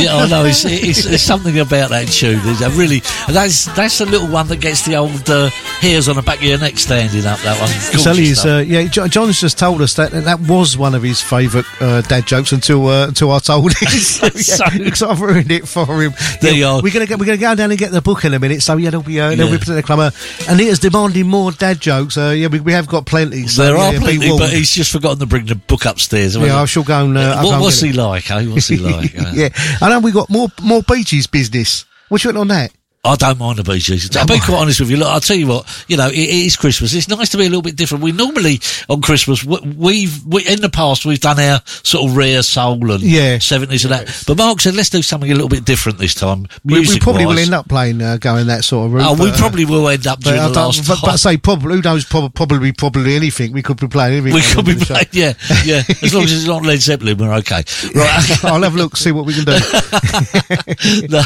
yeah, I know. It's, it's, it's something about that tune. It's a really, that's that's the little one that gets the old uh, hairs on the back of your neck standing up. That one.
So
stuff.
uh, yeah, John's just told us that that was one of his favourite uh, dad jokes until uh, until I told him. so, yeah, because I've ruined it for him.
There
Yeah,
you are.
We're gonna get, we're gonna go down and get the book in a minute. So yeah, there'll be uh, there'll
Yeah.
be plenty of clumber. And Anita's demanding more dad jokes. Uh, yeah, we, we have got plenty. So,
there are plenty, but he's just forgotten to bring the book upstairs.
Yeah? I shall go and. Uh,
what,
and
what's he
it.
like? Eh? What's he like? Uh,
yeah, I know we got more more Bee Gees business. What's you on that?
I don't mind the Bee Gees. I'll be quite honest with you. Look, I'll tell you what. You know, it, it is Christmas. It's nice to be a little bit different. We normally on Christmas we've we, in the past we've done our sort of rare soul and
Yeah.
seventies and that. But Mark said let's do something a little bit different this time.
We, we probably will end up playing uh, going that sort of route.
Oh, we
but, uh,
probably will end up
I
the last
but, but I say probably, who knows? Probably, probably, probably anything. We could be playing anything.
we could be
show.
playing, yeah, yeah. As long as it's not Led Zeppelin, we're okay. Right.
I'll have a look, see what we can do.
no,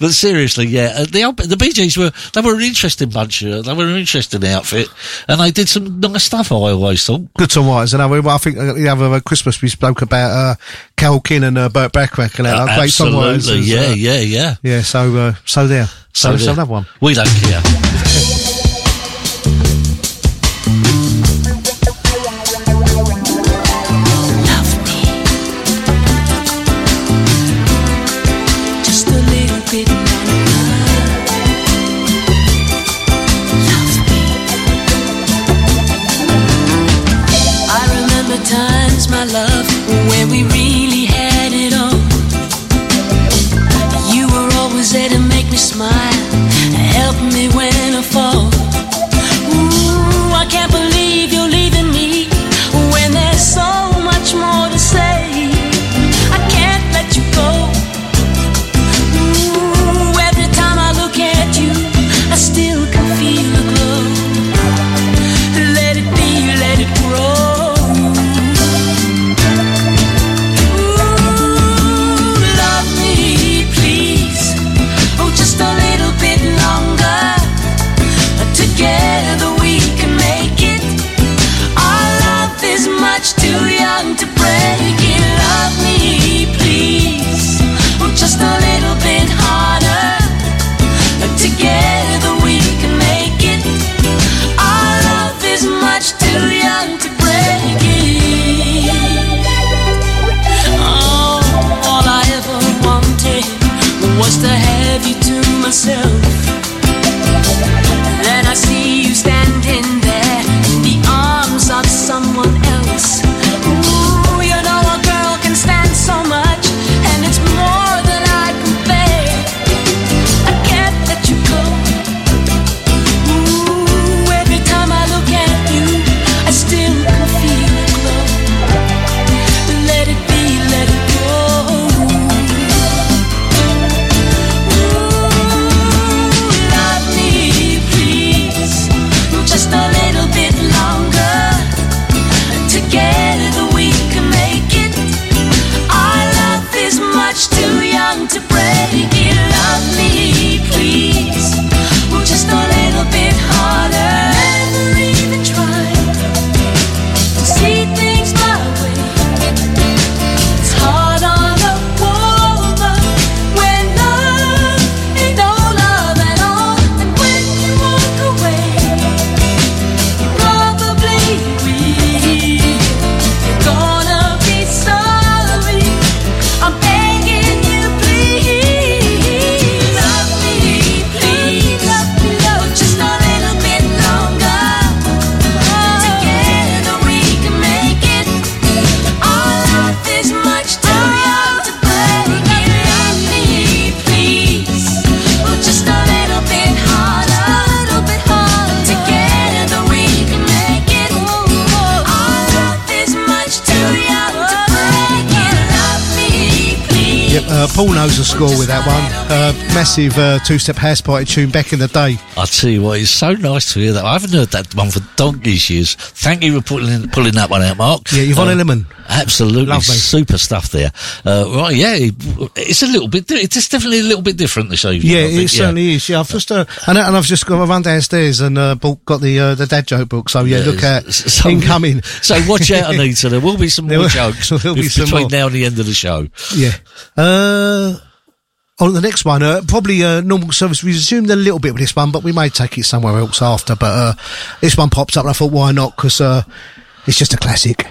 but seriously, yeah, uh, the the Bee Gees were they were an interesting bunch. Uh, they were an interesting outfit, and they did some nice stuff. I always thought.
Good songwriters, and I, mean, I think uh, the other Christmas we spoke about uh, Carole King and uh, Burt Bacharach and that.
Uh,
great songwriters.
yeah, yeah, yeah.
yeah. So, uh, so there. So, so
there.
another one.
We don't care. massive uh, two-step house party tune back in the day.
I tell you what, it's so nice to hear that. I haven't heard that one for donkey's years. Thank you for pulling pulling that one out, Mark.
Yeah, Yvonne
Uh,
Elliman.
Absolutely,
Lovely.
super stuff there. Uh, right, yeah, it's a little bit. It's definitely a little bit different this evening.
Yeah,
think,
it certainly is. Yeah, I've just uh, and, and I've just got I run downstairs and uh, bought, got the uh, the dad joke book. So yeah,
Yeah,
look at
so-
incoming.
So watch out, Anita. There will be some more jokes
be
bef-
some
between
more.
now and the end of the show.
Yeah. Uh, on the next one, uh, probably uh, normal service resumed a little bit with this one, but we may take it somewhere else after. But uh, this one pops up, and I thought, why not? Because uh, it's just a classic.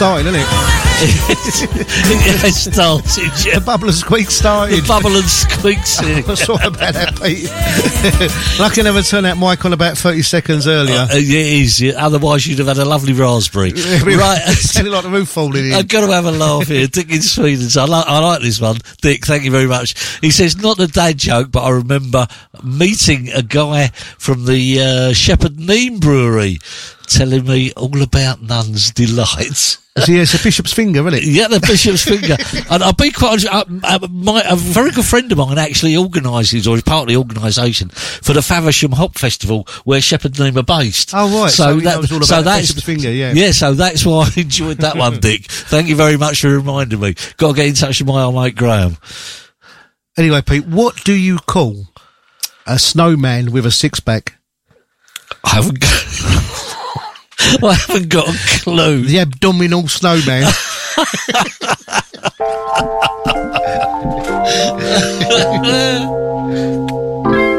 Starting, isn't it?
it started, yeah.
The bubble and squeak started.
The bubble and squeak sing.
I'm sorry about that, Pete. Lucky I never turned that mic on about 30 seconds earlier.
Uh, yeah, it is. Yeah. Otherwise, you'd have had a lovely raspberry.
right. Sounded like the roof falling in.
I've got to have a laugh here. Dick in Sweden. So I, like I like this one. Dick, thank you very much. He says, not a dad joke, but I remember meeting a guy from the uh, Shepherd Neame Brewery telling me all about Nun's delights.
yeah, it's a bishop's finger, isn't it?
Yeah, the bishop's finger. And I'll be quite honest, uh, uh, my, a very good friend of mine actually organises, or is part of the organisation, for the Faversham Hop Festival, where Shepherd Neame are based.
Oh, right. So he knows all about
so
the
that's,
bishop's finger, yeah.
Yeah, so that's why I enjoyed that one, Dick. Thank you very much for reminding me. Got to get in touch with my old mate Graham.
Anyway, Pete, what do you call a snowman with a six pack?
I haven't got, I haven't got a clue.
The abdominal snowman.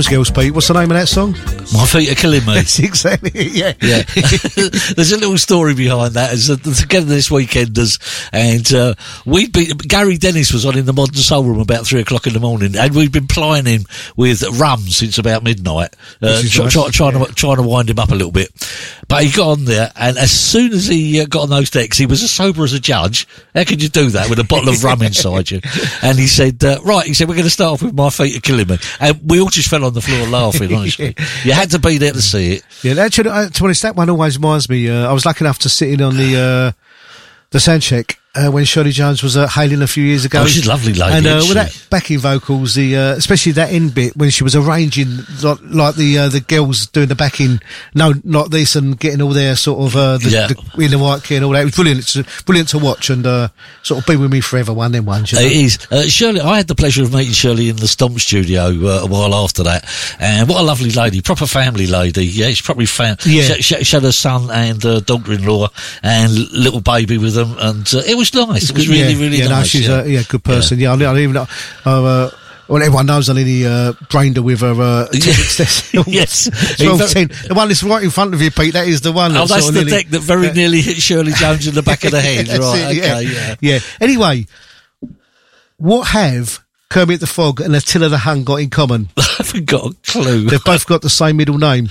shabba-dabba-dee.
Girls, Pete. What's the name of that song?
My feet are killing me.
That's exactly it, yeah.
Yeah. There's a little story behind that. It's uh, together this weekenders, and uh, we'd been Gary Dennis was on in the Modern Soul Room about three o'clock in the morning, and we'd been plying him with rum since about midnight, uh,
Which is
try,
nice,
try, trying to trying to wind him up a little bit. But he got on there, and as soon as he uh, got on those decks, he was as sober as a judge. How could you do that with a bottle of rum inside you? And he said, uh, "Right," he said, "We're going to start off with my feet are killing me," and we all just fell on the floor laughing. Honestly, you had to be there to see it.
Yeah, actually, uh, to be honest, that one always reminds me. Uh, I was lucky enough to sit in on the uh, the sound check
uh, when Shirley Jones was uh, hailing a few years ago.
Oh, she's lovely lady,
And uh, with that backing vocals, the uh, especially that end bit when she was arranging like, like the uh, the girls doing the backing, no, not this, and getting all their sort of uh, the,
Yeah.
the, in the white key and all that. It was brilliant. It's brilliant to watch and uh, sort of be with me forever. One them one. You know?
It is. Uh, Shirley, I had the pleasure of meeting Shirley in the Stomp studio uh, a while after that. And what a lovely lady, proper family lady. Yeah, she's probably found,
Yeah.
she, she, she had her son and uh, daughter-in-law and little baby with them. And uh, it was nice. It was really,
yeah,
really
yeah,
nice.
No, she's
yeah.
a yeah, good person. Yeah, I, don't- I even know. Uh, well, everyone knows I nearly uh, brained her with her uh,
yes.
12, 10. The one that's right in front of you, Pete, that is the one.
Oh,
that
that's the
nearly-
deck that very
uh,
nearly hit Shirley Jones in the back of the head. Right,
it,
okay, yeah.
yeah. Anyway, what have Kermit the Frog and Attila the Hun got in common?
I haven't got a clue.
They've both got the same middle name.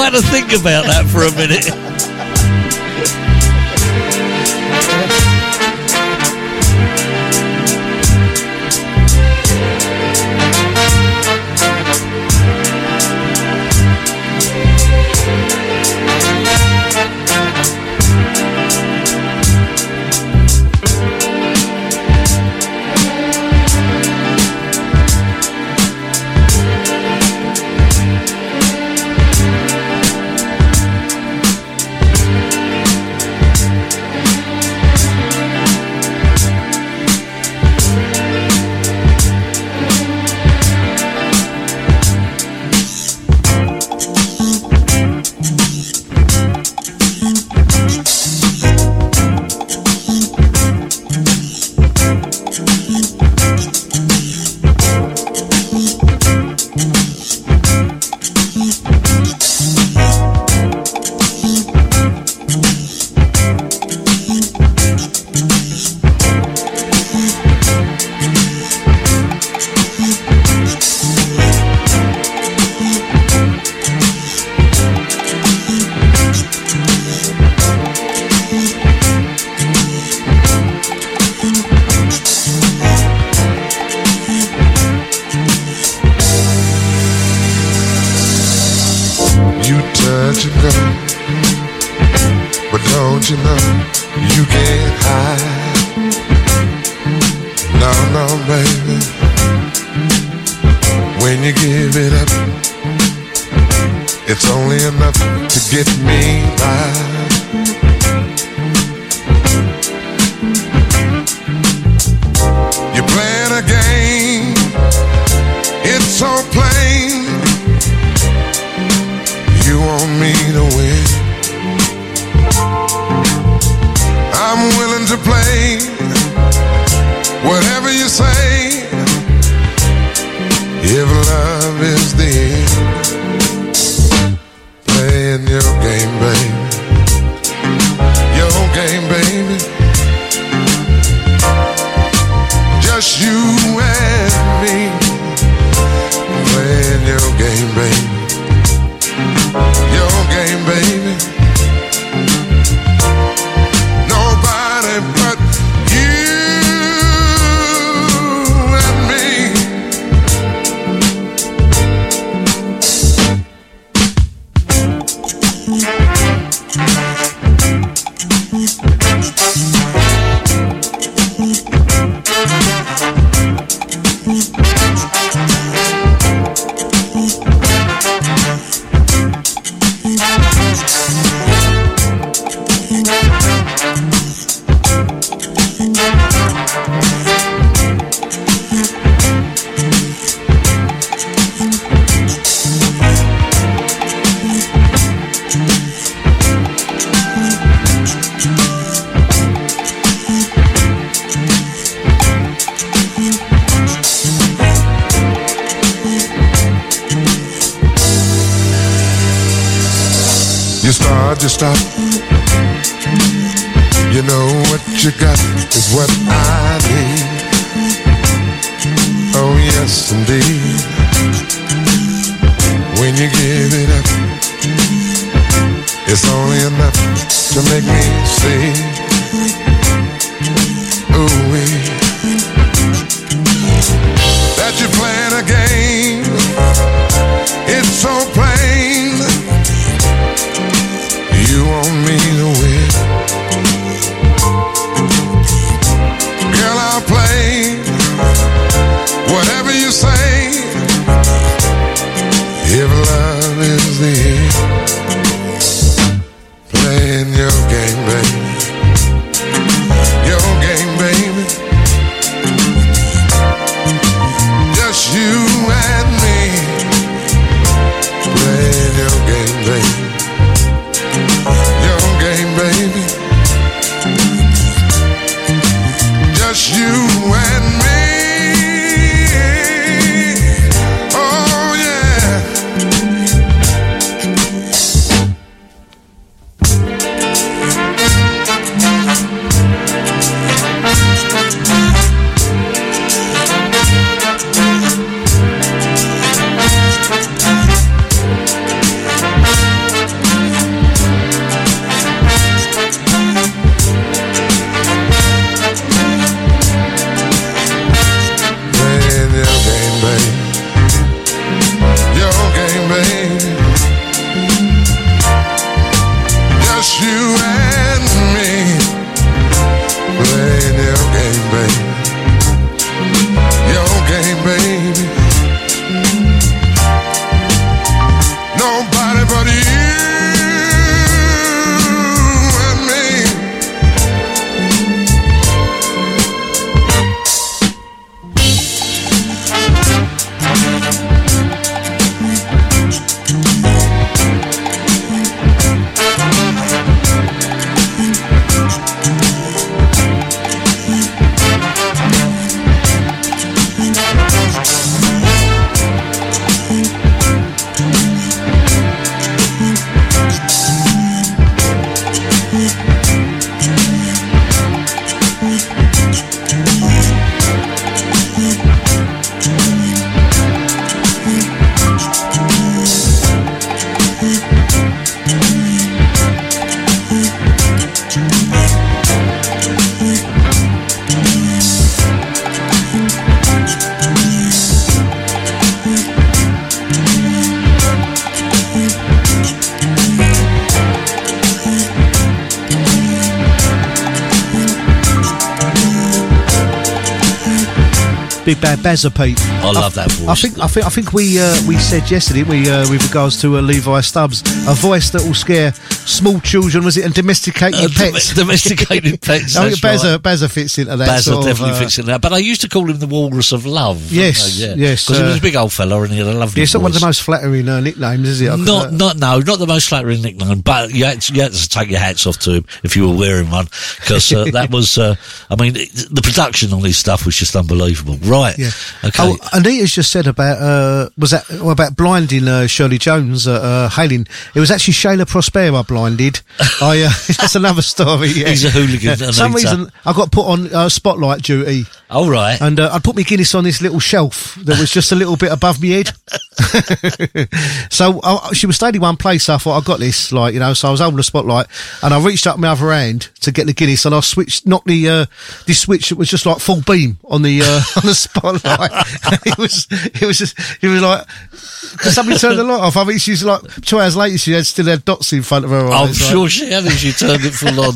I had to think about that for a minute.
Indeed. When you give it up, it's only enough to make me see.
Bazza Pete.
I love that voice.
I think I think I think we uh, we said yesterday we uh, with regards to uh, Levi Stubbs a voice that will scare small children was it and domesticated
Uh,
pets
dom- domesticated pets,
I think
that's
Bazza
right.
Bazza fits into that
Bazza definitely
of, uh,
fits in that. But I used to call him the Walrus of Love.
Yes,
yeah.
yes,
Because he was
uh,
a big old fella and he had a lovely
yeah, it's not one of the most flattering uh, nicknames is it
Not,
uh,
not, no, not the most flattering nickname, but you had, to, you had to take your hats off to him if you were wearing one, because uh, that was, uh, I mean, it- the production on his stuff was just unbelievable. Right.
Yeah.
Okay.
Oh, Anita's just said about uh, was that well, about blinding uh, Shirley Jones uh, uh, hailing. It was actually Shaila Prospere blinded. I uh, that's another story. Yeah.
He's a hooligan,
For some reason, I got put on uh, spotlight duty.
All right.
And uh, I put my Guinness on this little shelf that was just a little bit above my head. so uh, she was staying in one place. So I thought I got this, like you know. So I was holding the spotlight, and I reached up my other hand to get the Guinness, and I switched, knocked the uh, this switch that was just like full beam on the uh, on the spotlight. it was it was just it was like because somebody turned the light off. I mean, she's like two hours later, she had still had dots in front of her.
I'm
eyes,
sure
like-
she had she turned it full on.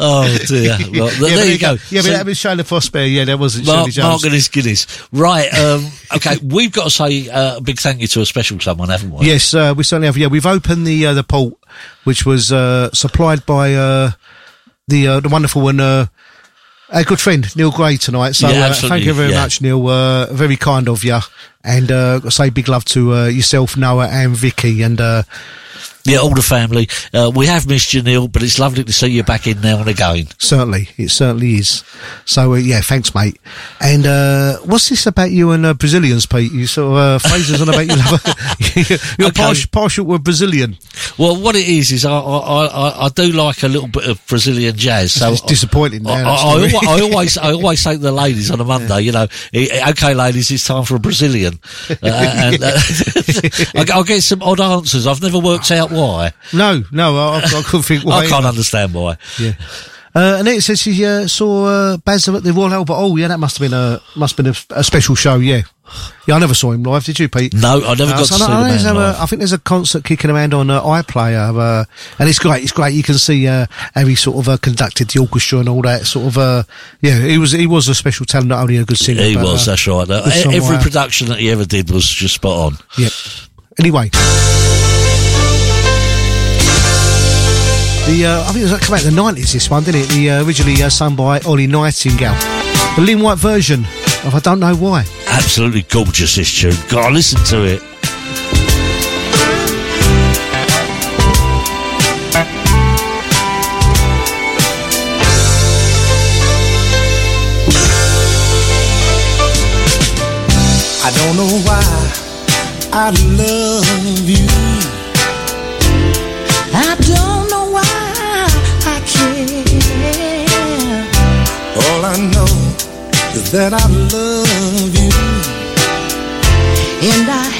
Oh dear. Well,
yeah,
there
but
you go.
Yeah, but
So-
that was Shaila Prospere. Yeah, that wasn't
Mark,
Shirley Jones.
Mark and his Guinness. Right. Um, okay. We've got to say uh, a big thank you to a special someone, haven't we?
Yes, uh, we certainly have. Yeah, we've opened the uh, the port, which was uh, supplied by uh, the uh, the wonderful and uh, a good friend Neil Gray tonight. So
Yeah,
thank you very
yeah.
much, Neil. Uh, very kind of you, and uh, say big love to uh, yourself, Noah, and Vicky, and. Uh,
Yeah, all the family. Uh, we have missed you, Neil, but it's lovely to see you back in now and again.
Certainly, it certainly is. So uh, yeah, thanks, mate. And uh, what's this about you and uh, Brazilians, Pete? You sort of uh, phrases on about you you're
Okay.
partial, partial to Brazilian.
Well, what it is is I I, I, I do like a little bit of Brazilian jazz. So
It's disappointing now,
I, I,
story.
alwa- I always I always say to the ladies on a Monday, you know, "Eh, eh, okay, ladies, it's time for a Brazilian, uh, and uh, I, I'll get some odd answers. I've never worked out why.
No, no, I, I couldn't think why.
I can't understand why.
Yeah. Uh, and it says she uh, saw uh, Baz at the Royal Albert Hall. Yeah, that must have been a must have been a, a special show. Yeah, yeah. I never saw him live. Did you, Pete?
No, I never got
so
to
I
see the man live.
I think there's a concert kicking around on uh, iPlayer, uh, and it's great. It's great. You can see uh, how he sort of uh, conducted the orchestra and all that. Sort of, uh, yeah. He was he was a special talent, not only a good singer.
He
but,
was,
uh,
that's right. Uh, Every production that he ever did was just spot on.
Yep. Anyway. The, uh, I think it was like, come out in the 90s, this one, didn't it? The, uh, originally uh, sung by Ollie Nightingale. The Lynn White version of I Don't Know Why.
Absolutely gorgeous, this tune. God, listen to it.
I don't know why I love you. That I love you.
And I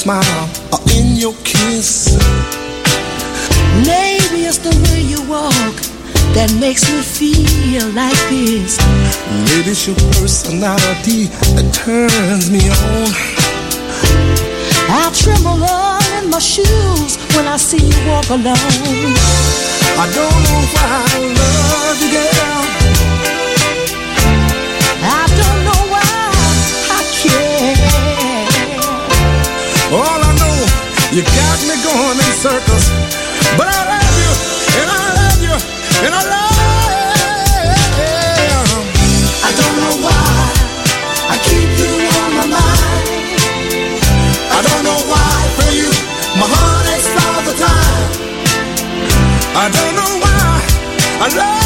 smile or in your kiss?
Maybe it's the way you walk that makes me feel like this.
Maybe it's your personality that turns me on.
I tremble all in my shoes when I see you walk alone.
I don't know why I love you, girl. You got me going in circles. But I love you, and I love you, and I love you.
I don't know why I keep you on my mind.
I don't know why for you my heart aches all the time. I don't know why I love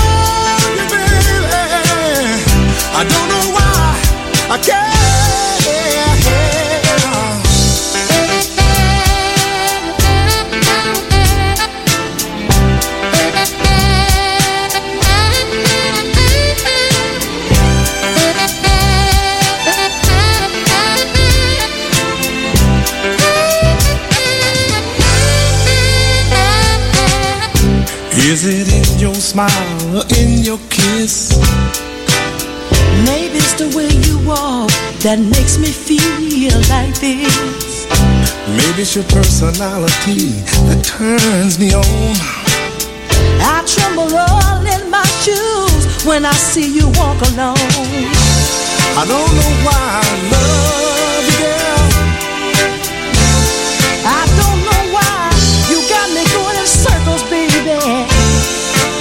Is it in your smile or in your kiss?
Maybe it's the way you walk that makes me feel like this.
Maybe it's your personality that turns me on.
I tremble all in my shoes when I see you walk alone.
I don't know why I love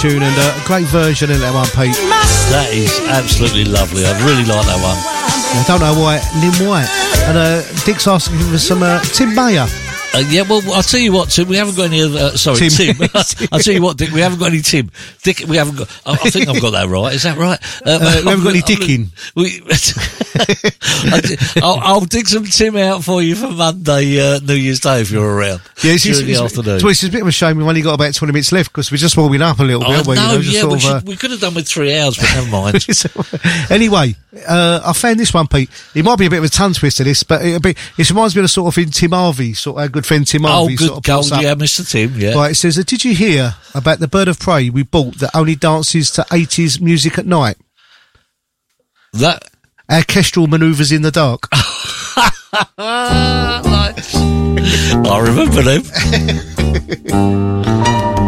Nice tune and a great version in that one, Pete.
That is absolutely lovely. I really like that one.
I don't know why, Lynn White. And uh, Dick's asking for some uh, Tim Mayer.
Uh, yeah, well, I'll tell you what, Tim. We haven't got any. Other, uh, sorry,
Tim.
Tim. I'll tell you what, Dick. We haven't got any Tim. Dick, we haven't got. I, I think I've got that right. Is that right?
Uh, we haven't got any Dicking.
We, I'll, I'll dig some Tim out for you for Monday, uh, New Year's Day, if you're around.
Yeah, it's,
during
it's,
the
it's,
afternoon.
so it's a bit of a shame we've only got about 20 minutes left because we're just warming up a little bit,
Oh,
aren't we?
no,
You know,
yeah, we, should,
uh,
we could have done with three hours, but never mind.
anyway, uh, I found this one, Pete. It might be a bit of a tongue twister, this, but it'll be, it reminds me of the sort of thing Tim Harvey, sort of our good friend Tim Harvey.
oh,
Harvey.
good
sort of
gold, yeah, Mr. Tim, yeah.
Right, it says, uh, did you hear about the bird of prey we bought that only dances to 80s music at night?
That.
Orchestral manoeuvres in the dark.
I remember them.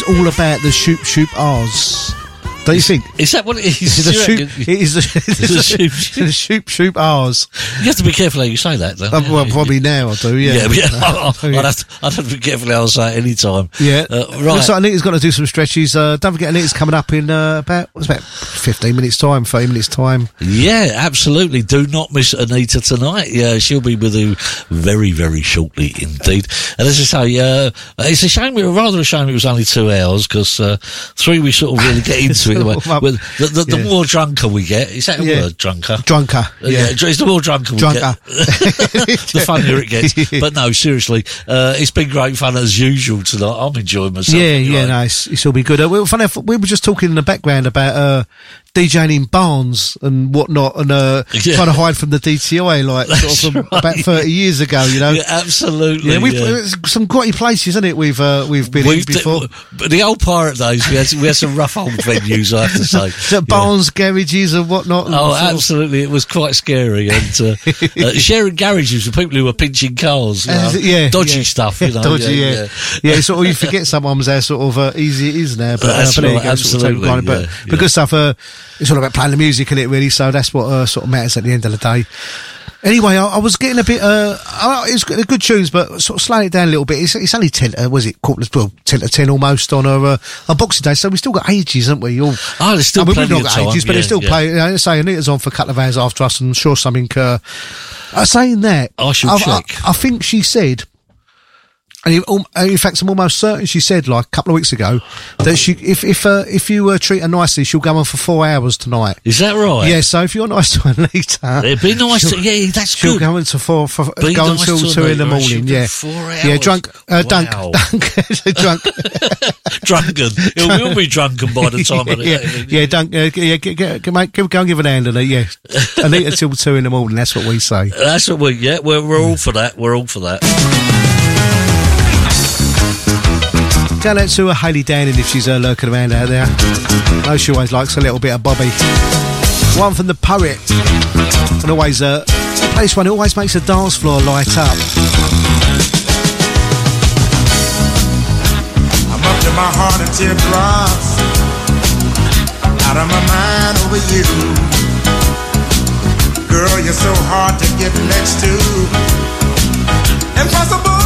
is all about the shoop shoop R's. Don't you think?
Is that what it is?
It's
you
shoop. It is the,
It's the shoop-
the shoop shoop R's.
You have to be careful how you say that, though.
Uh, well, probably now I do. Yeah.
Yeah, yeah, I'd,
yeah.
have to, I'd have to be careful how I say it any time.
Yeah,
Uh,
Looks
right.
like Anita's got to do some stretches. Uh, don't forget, Anita's coming up in uh, about what's about fifteen minutes time, thirty minutes time.
Yeah, absolutely. Do not miss Anita tonight. Yeah, she'll be with you very, very shortly indeed. And as I say, uh, it's a shame, rather a shame it was only two hours because uh, three we sort of really get into it.
Well,
Well, the, the, the
yeah.
more drunker we get, is that a
Yeah.
word, drunker?
Drunker,
Uh,
yeah.
it's the more drunker we
Drunker.
get, the funnier it gets. But no, seriously, uh, it's been great fun as usual tonight. I'm enjoying myself.
yeah,
anyway.
yeah, no, it's, it's all be good. Uh, we, funny, we were just talking in the background about uh, DJing in barns and whatnot, and uh,
Yeah.
trying to hide from the DTI, like sort of from about thirty years ago. You know,
Yeah, absolutely.
Yeah, we've
yeah.
it's some grotty places, isn't it? We've uh, we've been
We've
in before.
d- the old pirate days, we had we had some rough old venues, I have to say.
So barns, garages, and whatnot. and
Oh,
sort of-
absolutely! It was quite scary, and uh, uh, sharing garages with people who were pinching cars, you know,
Uh, yeah,
dodgy stuff, you know,
dodgy,
yeah,
yeah, yeah. sort of you forget sometimes how sort of uh, easy it is now, but, uh, but
right,
go, sort of
absolutely,
but, but good stuff. Uh, it's all about playing the music in it, really. So that's what uh, sort of matters at the end of the day. Anyway, I, I was getting a bit. Uh, uh, it's good, good tunes, but sort of slowing it down a little bit. It's, it's only ten. Uh, was it quarter to well, ten to ten almost on our uh, on Boxing Day? So we still got ages, haven't we? All
Oh, there's still
I mean, we've not got
time,
ages, but
yeah,
it's still
yeah.
playing. You know, say Anita's on for a couple of hours after us, and I'm sure something. Uh, uh, saying that,
I shall
I've- I,
check.
I think she said. And in- um, fact, I'm almost certain she said like a couple of weeks ago that she, if if uh, if you uh, treat her nicely, she'll go on for four hours tonight.
Is that right?
Yeah. So if you're nice to Anita,
It'd be nice
she'll-
to- yeah, that's
she'll
good.
go into four, for, go
nice
until two in the morning. Yeah,
four hours.
yeah, drunk, uh,
Wow.
dunk, drunk,
drunken. It will be drunken by the time of the
yeah, yeah, dunk, uh, yeah, get, get, get, mate, give, go and give an hand on it. Yeah, Anita till two in the morning. That's what we say.
That's what we. Yeah, we're we're all for that. We're all for that.
Shout out to Hayley Downing if she's uh, lurking around out there. I know she always likes a little bit of Bobby. One from the poet. And always, uh, place one always makes the dance floor light up.
I'm up to my heart in teardrops. Out of my mind over you. Girl, you're so hard to get next to. Impossible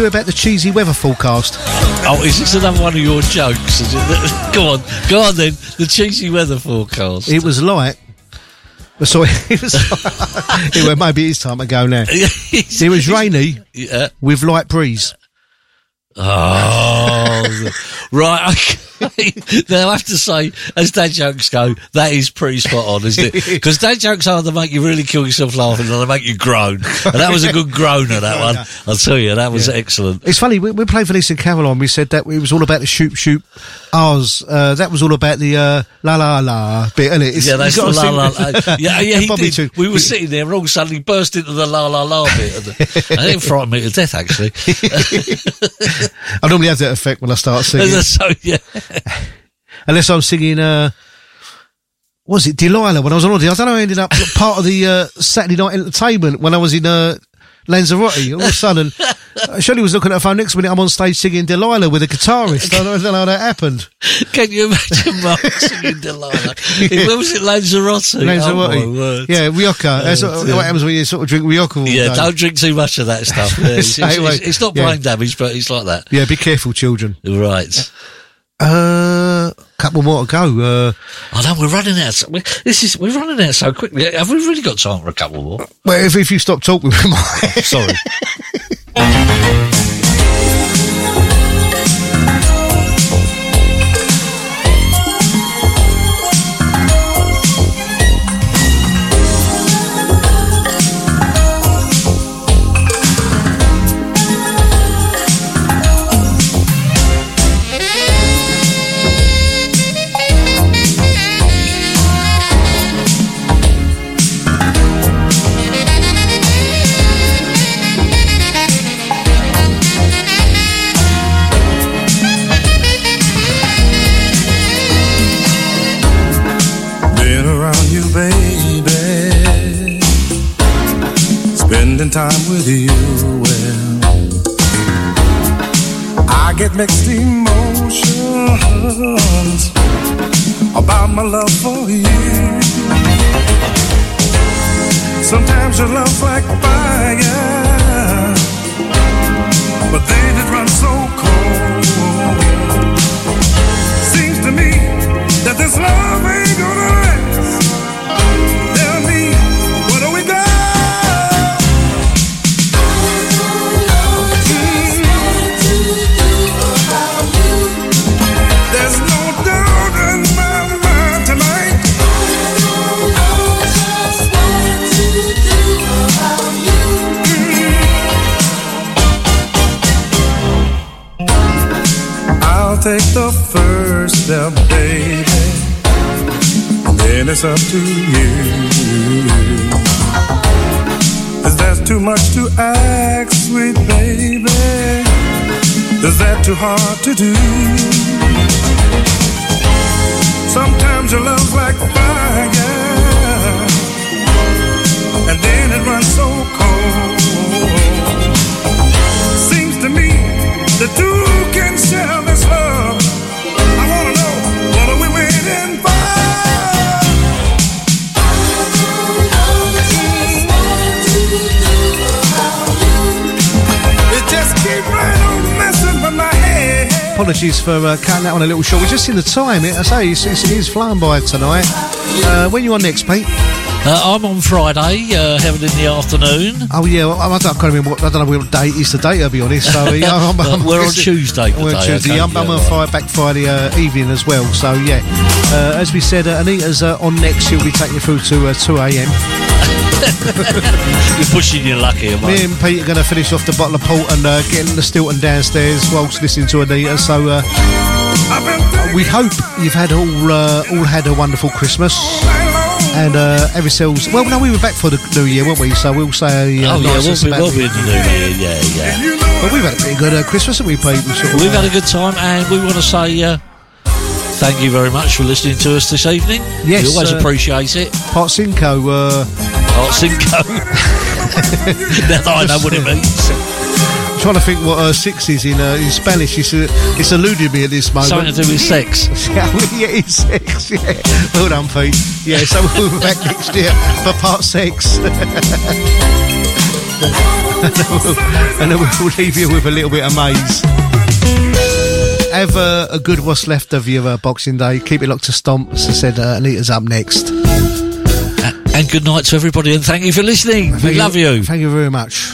you
about the cheesy weather forecast?
Oh, is this another one of your jokes? Is it? Go on, go on then. The cheesy weather forecast.
It was like Sorry, it was. it, maybe it's time to go now. it was rainy
Yeah.
with light breeze.
Oh, right. Now I have to say, as dad jokes go, that is pretty spot on, isn't it? Because dad jokes are either make you really kill yourself laughing or they make you groan. And that was a good groaner, that one. I'll tell you, that was excellent.
It's funny, we, we played for Lisa Caroline, we said that it was all about the shoot shoot. Ours, uh, that was all about the uh, la la la bit, isn't it? It's-
yeah, that's the
got
la la la. Yeah, yeah, he did.
too.
We were sitting there and all suddenly burst into the la la la bit. And and it frightened me to death, actually.
I normally have that effect when I start singing.
so, yeah.
Unless I'm singing, uh, was it Delilah when I was on holiday? I don't know. I ended up part of the uh, Saturday night entertainment when I was in uh, Lanzarote. All of a sudden, uh, Shirley was looking at her phone. Next minute, I'm on stage singing Delilah with a guitarist. I don't know how that happened.
Can you imagine Mark singing Delilah? Where was it, Lanzarote?
Lanzarote.
Oh,
yeah, Rioja. That's
Oh,
what, what happens when you sort of drink Rioja. all
Yeah, don't drink too much of that stuff. Yeah, it's, it's-
Anyway,
it's- it's not
yeah.
brain damage, but it's like that.
Yeah, be careful, children.
Right.
Uh, couple more to go. Uh,
I know we're running out. we this is we're running out so quickly. Have we really got time for a couple more?
well, if, if you stop talking, we might.
Sorry.
Spending time with you, well. I get mixed emotions about my love for you. Sometimes your love's like fire, but then it runs so cold. It's up to you. Is that too much to ask, sweet baby? Is that too hard to do? Sometimes your love's like fire, and then it runs so cold. Seems to me the two can share
Apologies for uh, cutting that one a little short. We're just in the time. It, I say it's, it's, it is flying by tonight. Uh, when you on next, Pete?
Uh, I'm on Friday, uh, having in the afternoon.
Oh yeah, well, I, don't, I can't remember what, I don't know what date is today. I'll be honest. So yeah, I'm, I'm,
We're on Tuesday
We're on Tuesday.
okay,
I'm, I'm
yeah,
on
right.
Friday, back Friday uh, evening as well. So yeah, uh, as we said, uh, Anita's uh, on next. She'll be taking you through to uh, 2 a.m.
You're pushing your luck here,
Me and Pete are going to finish off the bottle of port and uh, getting the Stilton downstairs whilst listening to Anita. So uh, we hope you've had all uh, all had a wonderful Christmas. And uh, sales. well. No, we were back for the New Year, weren't we? So we'll say. Uh,
Oh, yeah, we'll be, we'll be in the new year, yeah, yeah.
But we've had a pretty good uh, Christmas, haven't we, Pete? We sort of,
We've had a good time, and we want to say uh, thank you very much for listening to us this evening.
Yes,
we always
uh,
appreciate it.
Part Cinco. Uh,
Part Cinco. now that I know what it means.
trying to think what uh, six is in uh, in Spanish. It's, uh, it's eluding me at this moment.
Something to do with sex.
yeah, it's six. Yeah. Well done, Pete. Yeah, so we'll be back next year for part six. and then we'll leave you with a little bit of Maze. Have uh, a good what's left of your uh, Boxing Day. Keep it locked to Stomp. As I said, uh, Anita's up next.
And good night to everybody, and thank you for listening. we
Thank
love you.
Thank you very much.